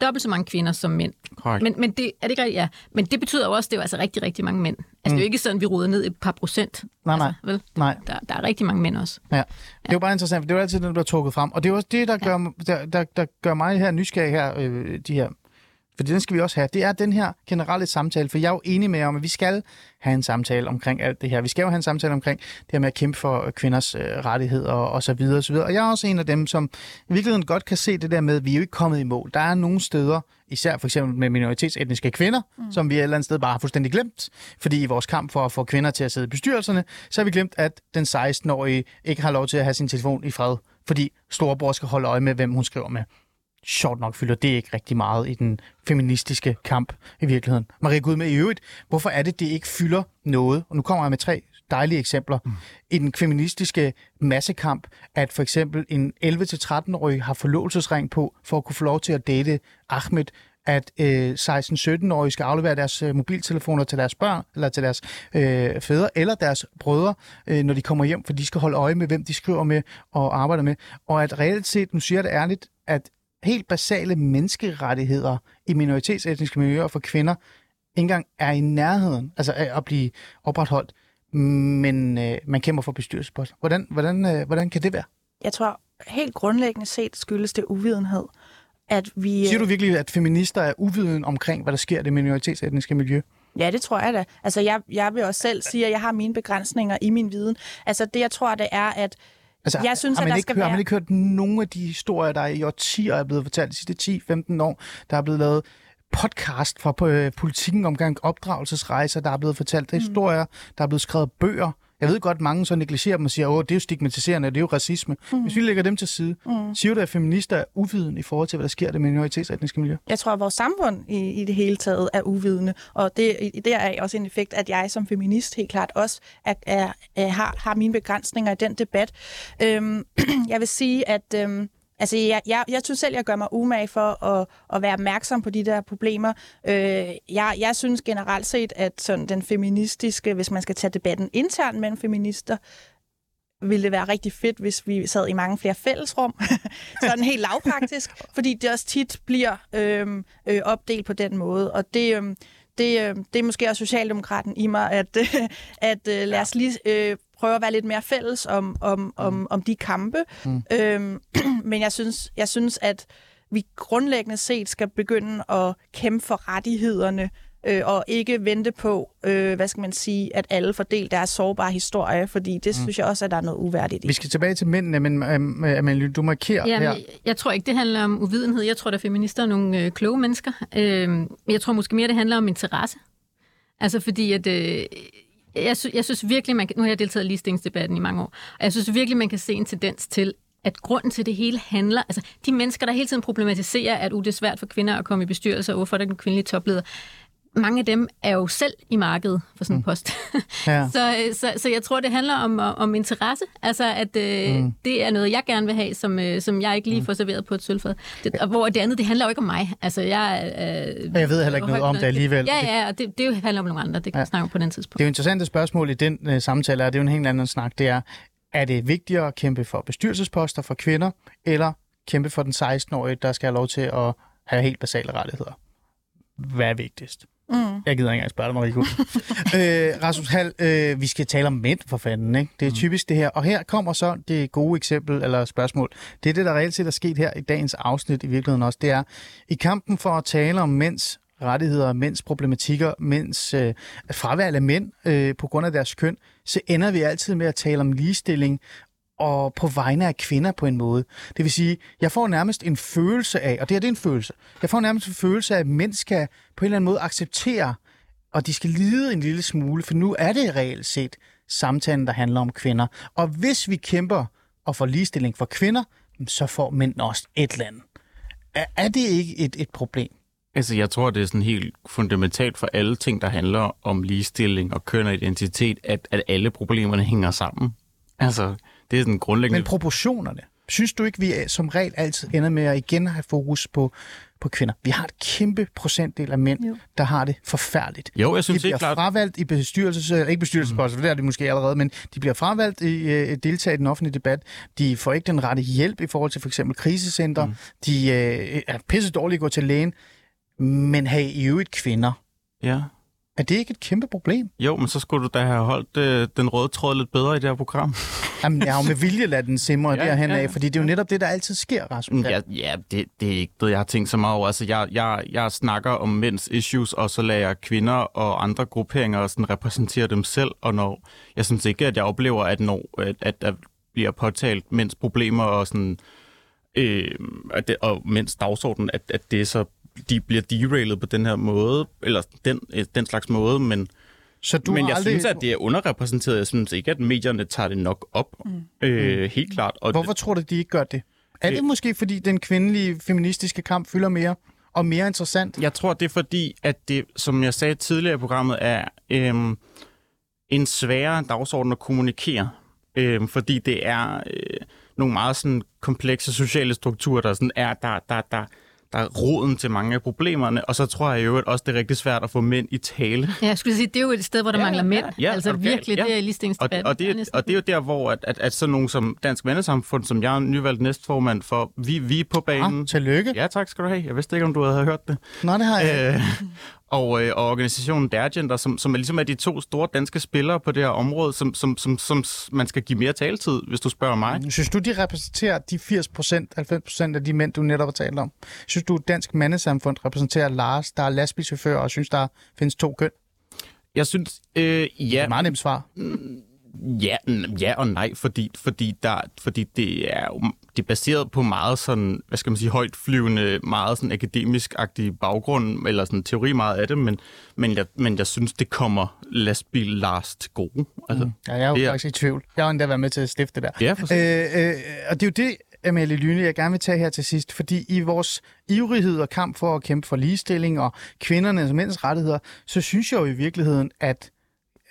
dobbelt så mange kvinder som mænd. Korrekt. Men, men det er det ikke rigtigt? Ja. Men det betyder jo også, at det er altså rigtig, rigtig mange mænd. Altså mm. det er jo ikke sådan, vi ruder ned et par procent. Nej, nej. Altså, vel? Nej. Der, der er rigtig mange mænd også. Ja. Det er jo bare interessant, for det er jo altid det, der bliver trukket frem. Og det er jo også det, der gør, der, der, der gør mig her nysgerrig her, øh, de her for den skal vi også have. Det er den her generelle samtale, for jeg er jo enig med jer om, at vi skal have en samtale omkring alt det her. Vi skal jo have en samtale omkring det her med at kæmpe for kvinders øh, rettigheder og, og så videre og så videre. Og jeg er også en af dem, som i virkeligheden godt kan se det der med, at vi er jo ikke kommet i mål. Der er nogle steder, især for eksempel med minoritetsetniske kvinder, mm. som vi et eller andet sted bare har fuldstændig glemt. Fordi i vores kamp for at få kvinder til at sidde i bestyrelserne, så har vi glemt, at den 16-årige ikke har lov til at have sin telefon i fred, fordi storebror skal holde øje med, hvem hun skriver med sjovt nok fylder det ikke rigtig meget i den feministiske kamp i virkeligheden. Marie Gud med i øvrigt, hvorfor er det, det ikke fylder noget? Og nu kommer jeg med tre dejlige eksempler. Mm. I den feministiske massekamp, at for eksempel en 11-13-årig har forlovelsesring på, for at kunne få lov til at date Ahmed, at øh, 16-17-årige skal aflevere deres øh, mobiltelefoner til deres børn, eller til deres øh, fædre, eller deres brødre, øh, når de kommer hjem, for de skal holde øje med, hvem de skriver med og arbejder med. Og at reelt set, nu siger jeg det ærligt, at helt basale menneskerettigheder i minoritetsetniske miljøer for kvinder ikke engang er i nærheden altså af at blive opretholdt, men øh, man kæmper for bestyrelsesposter. Hvordan, hvordan, øh, hvordan kan det være? Jeg tror helt grundlæggende set skyldes det uvidenhed. At vi, Siger du virkelig, at feminister er uviden omkring, hvad der sker i det minoritetsetniske miljø? Ja, det tror jeg da. Altså, jeg, jeg vil også selv sige, at jeg har mine begrænsninger i min viden. Altså, det jeg tror, det er, at Altså, Jeg synes, har, at man der ikke, skal hørt, har man være- ikke hørt nogen af de historier, der i årtier er blevet fortalt de sidste 10-15 år? Der er blevet lavet podcast fra øh, politikken omkring opdragelsesrejser, der er blevet fortalt Mm. historier, der er blevet skrevet bøger. Jeg ved godt, mange så negligerer dem og siger, at det er jo stigmatiserende, det er jo racisme. Mm. Hvis vi lægger dem til side, mm. siger du, at feminister er uviden i forhold til, hvad der sker i det minoritetsetniske miljø? jeg tror, at vores samfund i, i det hele taget er uvidende. Og det, det er også en effekt, at jeg som feminist helt klart også er, er, er, har, har mine begrænsninger i den debat. Øhm, jeg vil sige, at... Øhm, Altså, jeg, jeg, jeg synes selv, jeg gør mig umage for at, at være opmærksom på de der problemer. Øh, jeg, jeg synes generelt set, at sådan den feministiske, hvis man skal tage debatten internt mellem feminister, ville det være rigtig fedt, hvis vi sad i mange flere fællesrum. sådan helt lavpraktisk, fordi det også tit bliver øhm, øh, opdelt på den måde. Og det, øhm, det, øh, det er måske også Socialdemokraten i mig, at, øh, at øh, lad os lige øh, prøve at være lidt mere fælles om, om, om, om de kampe. Mm. Øhm, men jeg synes, jeg synes, at vi grundlæggende set skal begynde at kæmpe for rettighederne, øh, og ikke vente på, øh, hvad skal man sige, at alle får delt deres sårbare historie, fordi det mm. synes jeg også, at der er noget uværdigt i. Vi skal tilbage til mændene, men øhm, øh, Amalie, du markerer Jamen, her. jeg, jeg tror ikke, det handler om uvidenhed. Jeg tror, at feminister er nogle øh, kloge mennesker. Øh, jeg tror måske mere, det handler om interesse. Altså fordi, at... Øh, jeg, sy- jeg synes virkelig, man kan, nu har jeg deltaget i ligestillingsdebatten i mange år, og jeg synes virkelig, man kan se en tendens til, at grunden til det hele handler, altså de mennesker, der hele tiden problematiserer, at uh, det er svært for kvinder at komme i bestyrelser, og hvorfor er der den kvindelige topleder, mange af dem er jo selv i markedet for sådan en post. Ja. så, så, så jeg tror, det handler om, om interesse. Altså, at øh, mm. det er noget, jeg gerne vil have, som, øh, som jeg ikke lige får serveret på et sølvfad. Det, og hvor det andet, det handler jo ikke om mig. Altså, jeg, øh, jeg ved heller ikke noget om det alligevel. Ja, ja, og det, det handler om nogle andre. Det kan Ja. ja. snakke om på den tidspunkt. Det er jo interessante spørgsmål i den øh, samtale, og det er jo en helt anden snak. Det er, er det vigtigere at kæmpe for bestyrelsesposter for kvinder, eller kæmpe for den 16-årige, der skal have lov til at have helt basale rettigheder? Hvad er vigtigst? Mm. Jeg gider ikke engang spørge dig, Mariko. øh, Rasmus Hall, øh, vi skal tale om mænd for fanden, ikke? Det er typisk det her. Og her kommer så det gode eksempel, eller spørgsmål. Det er det, der reelt set er sket her i dagens afsnit i virkeligheden også. Det er, i kampen for at tale om mænds rettigheder, mænds problematikker, mænds øh, fravalg af mænd øh, på grund af deres køn, så ender vi altid med at tale om ligestilling og på vegne af kvinder på en måde. Det vil sige, jeg får nærmest en følelse af, og det her det er en følelse, jeg får nærmest en følelse af, at mænd skal på en eller anden måde acceptere, og de skal lide en lille smule, for nu er det reelt set samtalen, der handler om kvinder. Og hvis vi kæmper og får ligestilling for kvinder, så får mænd også et eller andet. Er, er det ikke et, et problem? Altså, jeg tror, det er sådan helt fundamentalt for alle ting, der handler om ligestilling og køn og identitet, at, at alle problemerne hænger sammen. Altså, det er sådan grundlæggende... Men proportionerne, synes du ikke, vi er- som regel altid ender med at igen have fokus på, på kvinder? Vi har et kæmpe procentdel af mænd, jo. der har det forfærdeligt. Jo, jeg De synes bliver helt klart... fravalgt i bestyrelses, øh, ikke bestyrelsesposter, mm. for det er de måske allerede, men de bliver fravalgt i øh, deltage i den offentlige debat. De får ikke den rette hjælp i forhold til for eksempel krisecenter. Mm. De øh, er pisse dårlige at gå til lægen. Men have i øvrigt kvinder. Ja. Er det ikke et kæmpe problem? Jo, men så skulle du da have holdt øh, den røde tråd lidt bedre i det her program. Jamen, jeg har jo med vilje ladet den simre ja, Ja, derhen af, ja, fordi det er jo netop det, der altid sker, Rasmus. Ja, ja det, det er ikke det, jeg har tænkt så meget over. Altså, jeg, jeg, jeg snakker om mænds issues, og så lader jeg kvinder og andre grupperinger sådan repræsentere dem selv. Og når, jeg synes ikke, at jeg oplever, at, når, at, at der bliver påtalt mænds problemer og, sådan, øh, at det, og mænds dagsorden, at, at det er så de bliver derailet på den her måde, eller den, øh, den slags måde, men, Så du men jeg aldrig... synes, at det er underrepræsenteret. Jeg synes ikke, at medierne tager det nok op. Mm. Øh, helt klart. Og Hvorfor tror du, de ikke gør det? Er det Det- måske, fordi den kvindelige feministiske kamp fylder mere og mere interessant? Jeg tror, det er fordi, at det, som jeg sagde tidligere i programmet, er øhm, en sværere dagsorden at kommunikere. Øhm, fordi det er øh, nogle meget sådan, komplekse sociale strukturer, der, sådan er, der, der, der, der er roden til mange af problemerne. Og så tror jeg jo også, det er rigtig svært at få mænd i tale. Ja, jeg skulle sige, det er jo et sted, hvor der Ja, ja, mangler mænd. ja, altså er virkelig, Ja. det er i Og, ligestillingsdebatten. og, det, er, og det er jo der, hvor at, at, at sådan nogen som Dansk Mandesamfund, som jeg er nyvalgt næstformand for, vi, vi er på banen. Ah, tillykke. Ja, tak skal du have. Jeg vidste ikke, om du havde hørt det. Nå, det har jeg. Øh, og, øh, og organisationen Dergenter, som, som er ligesom er de to store danske spillere på det her område, som, som, som, som man skal give mere taletid, hvis du spørger mig. Synes du, de repræsenterer de 80 procent, 90 procent af de mænd, du netop har talt om? Synes du, Dansk Mandesamfund repræsenterer Lars, der er lastbilchauffør, og synes, der findes to køn? Jeg synes, øh, Det er ja, et meget nemt svar. Ja, ja og nej, fordi, fordi, der, fordi det er jo det er baseret på meget sådan, hvad skal man sige, højt flyvende, meget sådan akademisk-agtig baggrund, eller sådan teori meget af det, men, men, jeg, men jeg synes, det kommer lastbil Lars til gode. Altså, Ja, jeg er jo det er- faktisk i tvivl. Jeg har endda været med til at stifte der. Ja, præcis. Øh, øh, og det er jo det, Amalie Lyne, jeg gerne vil tage her til sidst, fordi i vores ivrighed og kamp for at kæmpe for ligestilling og kvindernes og mænds rettigheder, så synes jeg jo i virkeligheden, at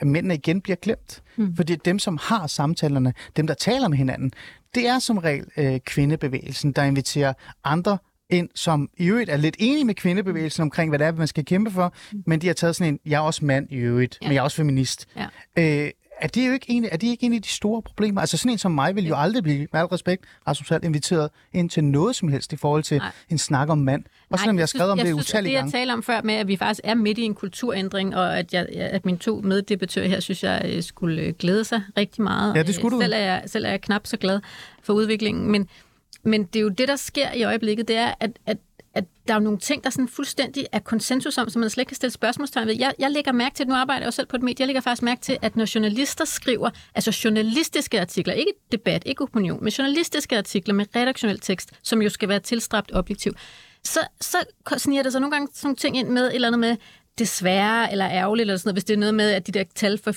at mændene igen bliver glemt. Mm. Fordi dem, som har samtalerne, dem, der taler med hinanden, det er som regel øh, kvindebevægelsen, der inviterer andre ind, som i øvrigt er lidt enige med kvindebevægelsen omkring, hvad det er, man skal kæmpe for, mm. men de har taget sådan en, jeg er også mand i øvrigt, ja. men jeg er også feminist. Ja. Øh, er det jo ikke en, er det ikke en af de store problemer? Altså sådan en som mig vil jo aldrig blive, med al respekt, Rasmus Hall, inviteret ind til noget som helst i forhold til Nej. en snak om mand. Og selvom jeg har skrevet om jeg det utallige Det, jeg gange. taler om før med, at vi faktisk er midt i en kulturændring, og at, jeg, at mine to meddebattører her, synes jeg, øh, skulle øh, glæde sig rigtig meget. Ja, det skulle du. Selv er, jeg, selv er jeg knap så glad for udviklingen, men, men det er jo det, der sker i øjeblikket, det er, at, at at der er nogle ting, der sådan fuldstændig er konsensus om, som man slet ikke kan stille spørgsmålstegn ved. Jeg, jeg lægger mærke til, nu arbejder jeg jo selv på et medie, jeg lægger faktisk mærke til, at når journalister skriver, altså journalistiske artikler, ikke debat, ikke opinion, men journalistiske artikler med redaktionel tekst, som jo skal være tilstræbt objektiv, så, så sniger der så nogle gange sådan nogle ting ind med et eller andet med, desværre eller ærgerligt, eller sådan noget, hvis det er noget med, at de der tal for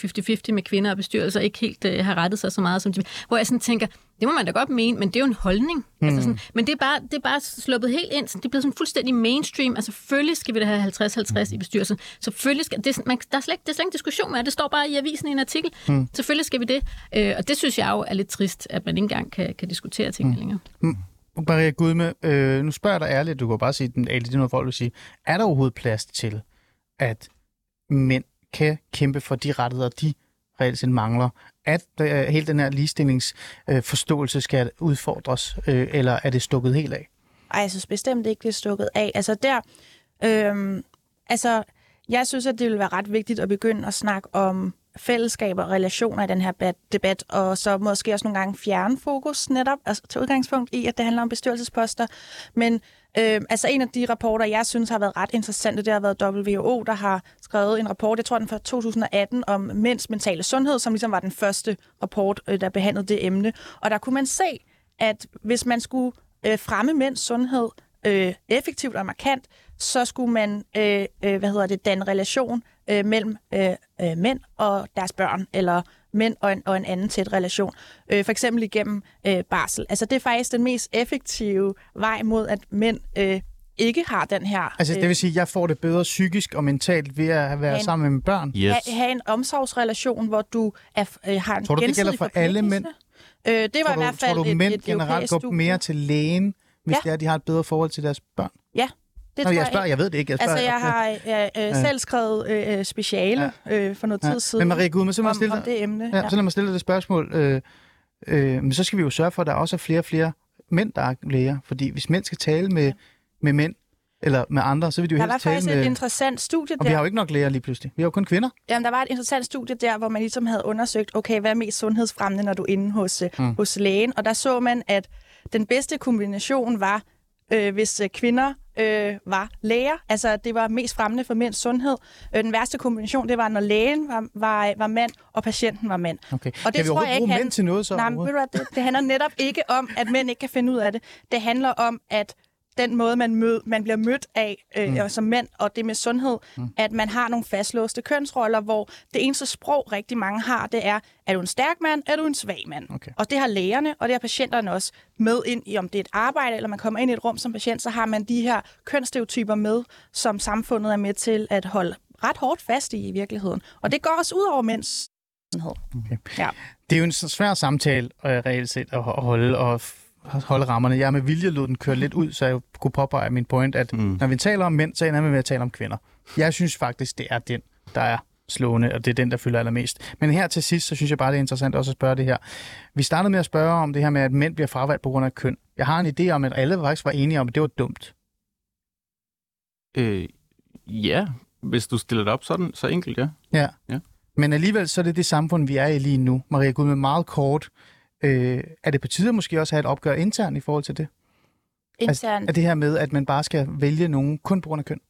50-50 med kvinder og bestyrelser ikke helt øh, har rettet sig så meget, som de Hvor jeg sådan tænker, det må man da godt mene, men det er jo en holdning. Mm. Altså sådan, men det er, bare, det er bare sluppet helt ind. Sådan, det er blevet sådan fuldstændig mainstream. Altså selvfølgelig skal vi da have 50-50 i bestyrelsen. Selvfølgelig skal, det, er man, der er slet, det er slet ikke diskussion med det. Det står bare i avisen i en artikel. Mm. Selvfølgelig skal vi det. Øh, og det synes jeg jo er lidt trist, at man ikke engang kan, kan diskutere ting mm. længere. Maria Gudme, øh, nu spørger jeg dig ærligt, du kan bare sige, at det er noget, folk vil sige. Er der overhovedet plads til, at mænd kan kæmpe for de rettigheder, de reelt set mangler? At øh, hele den her ligestillingsforståelse øh, skal udfordres, øh, eller er det stukket helt af? Ej, jeg synes bestemt ikke, det er stukket af. Altså der, øh, altså, jeg synes, at det vil være ret vigtigt at begynde at snakke om fællesskaber og relationer i den her debat, og så måske også nogle gange fjerne fokus netop, altså til udgangspunkt i, at det handler om bestyrelsesposter. Men øh, altså en af de rapporter, jeg synes har været ret interessante, det har været WHO, der har skrevet en rapport, jeg tror den fra 2018, om mænds mentale sundhed, som ligesom var den første rapport, øh, der behandlede det emne. Og der kunne man se, at hvis man skulle øh, fremme mænds sundhed øh, effektivt og markant, så skulle man øh, øh, hvad hedder det, danne relation øh, mellem øh, øh, mænd og deres børn, eller mænd og en, og en anden tæt relation. Øh, for eksempel igennem øh, barsel. Altså det er faktisk den mest effektive vej mod, at mænd øh, ikke har den her... Altså det vil sige, at jeg får det bedre psykisk og mentalt ved at være Men- sammen med mine børn? Yes. ha- have en omsorgsrelation, hvor du er, øh, har en Tror du, det gælder for alle mænd? Øh, det var Tror i hvert du, fald tror du et, mænd et generelt går mere til lægen, hvis Ja. det er, at de har et bedre forhold til deres børn? Ja, det Nå, tror jeg spørger, jeg ved det ikke. Jeg spørger, Altså, jeg har øh, øh, selv skrevet øh, speciale øh, for noget tid siden Men Maria Gudme, så må jeg om, stille om det emne. ja, så lad mig stille det spørgsmål. Øh, øh, men så skal vi jo sørge for, at der også er flere og flere mænd, der er læger. Fordi hvis mænd skal tale med, med mænd, eller med andre, så vil de jo Der var helst tale faktisk et med... interessant studie Og vi der. har jo ikke nok læger lige pludselig. Vi har jo kun kvinder. Jamen, der var et interessant studie der, hvor man ligesom havde undersøgt, okay, hvad er mest sundhedsfremmende, når du er inde hos, mm. hos lægen? Og der så man, at den bedste kombination var, øh, hvis øh, kvinder øh, var læger. Altså, det var mest fremmende for mænds sundhed. Øh, den værste kombination, det var, når lægen var, var, var mand, og patienten var mand. Okay. Og det kan tror jeg ikke, han- mænd til noget så? Nej, men ved du det, det handler netop ikke om, at mænd ikke kan finde ud af det. Det handler om, at den måde, man, mød, man bliver mødt af øh, mm. som mænd, og det med sundhed, mm. at man har nogle fastlåste kønsroller, hvor det eneste sprog, rigtig mange har, det er, er du en stærk mand, er du en svag mand? Okay. Og det har lægerne, og det har patienterne også med ind i, om det er et arbejde, eller man kommer ind i et rum som patient, så har man de her kønsstereotyper med, som samfundet er med til at holde ret hårdt fast i i virkeligheden. Og det går også ud over mænds sundhed. Okay. Ja. Det er jo en så svær samtale øh, reelt set at holde og holde rammerne. Jeg med vilje lod den køre lidt ud, så jeg kunne påpege min point, at mm. når vi taler om mænd, så ender vi med at tale om kvinder. Jeg synes faktisk, det er den, der er slående, og det er den, der fylder allermest. Men her til sidst, så synes jeg bare, det er interessant også at spørge det her. Vi startede med at spørge om det her med, at mænd bliver fravalgt på grund af køn. Jeg har en idé om, at alle faktisk var enige om, at det var dumt. Øh, ja, hvis du stiller det op sådan, så enkelt, ja. Ja. Ja. Men alligevel så er det det samfund, vi er i lige nu. Maria Gud, med meget kort. Øh, er det på tide måske også at have et opgør internt i forhold til det? Internt Er det her med, at man bare skal vælge nogen kun på grund af køn?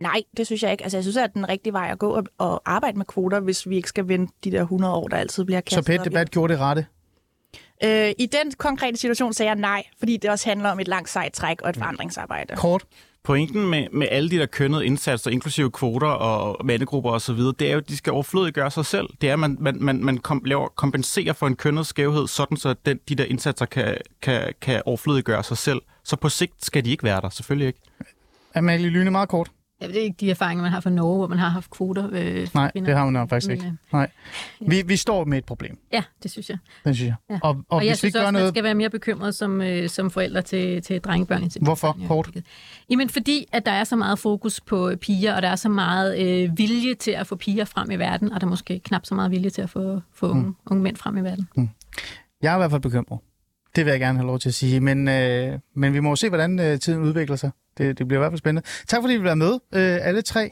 Nej, det synes jeg ikke. Altså, jeg synes, at den rigtige vej at gå og, og arbejde med kvoter, hvis vi ikke skal vente de der 100 år, der altid bliver Så kastet pæt op i. debat gjorde det rette. Øh, I den konkrete situation sagde jeg nej, fordi det også handler om et langt sejt træk og et forandringsarbejde. Kort. Pointen med, med alle de der kønnede indsatser, inklusive kvoter og mandegrupper osv., det er jo, at de skal overflødiggøre sig selv. Det er, at man, man, man, man kom, laver, kompenserer for en kønnet skævhed, sådan så den, de der indsatser kan, kan, kan overflødiggøre sig selv. Så på sigt skal de ikke være der, selvfølgelig ikke. Amalie Lyne, meget kort. Ja, det er ikke de erfaringer, man har fra Norge, hvor man har haft kvoter. Øh, Nej, kvinder. det har man nok faktisk Men, ikke. øh, Nej. Vi, vi står med et problem, Ja, det synes jeg. den synes jeg. Ja. Og, og, Og, hvis jeg vi synes gør også, man noget... skal være mere bekymret som, øh, som forældre til, til drengebørn. til Hvorfor? Kort. Jamen fordi, at der er så meget fokus på piger, og der er så meget øh, vilje til at få piger frem i verden, og der er måske knap så meget vilje til at få, få Mm. unge, unge mænd frem i verden. Jeg er i hvert fald bekymret. Det vil jeg gerne have lov til at sige. Men, øh, men vi må jo se, hvordan øh, tiden udvikler sig. Det, det bliver i hvert fald spændende. Tak fordi I vil være med, øh, alle tre.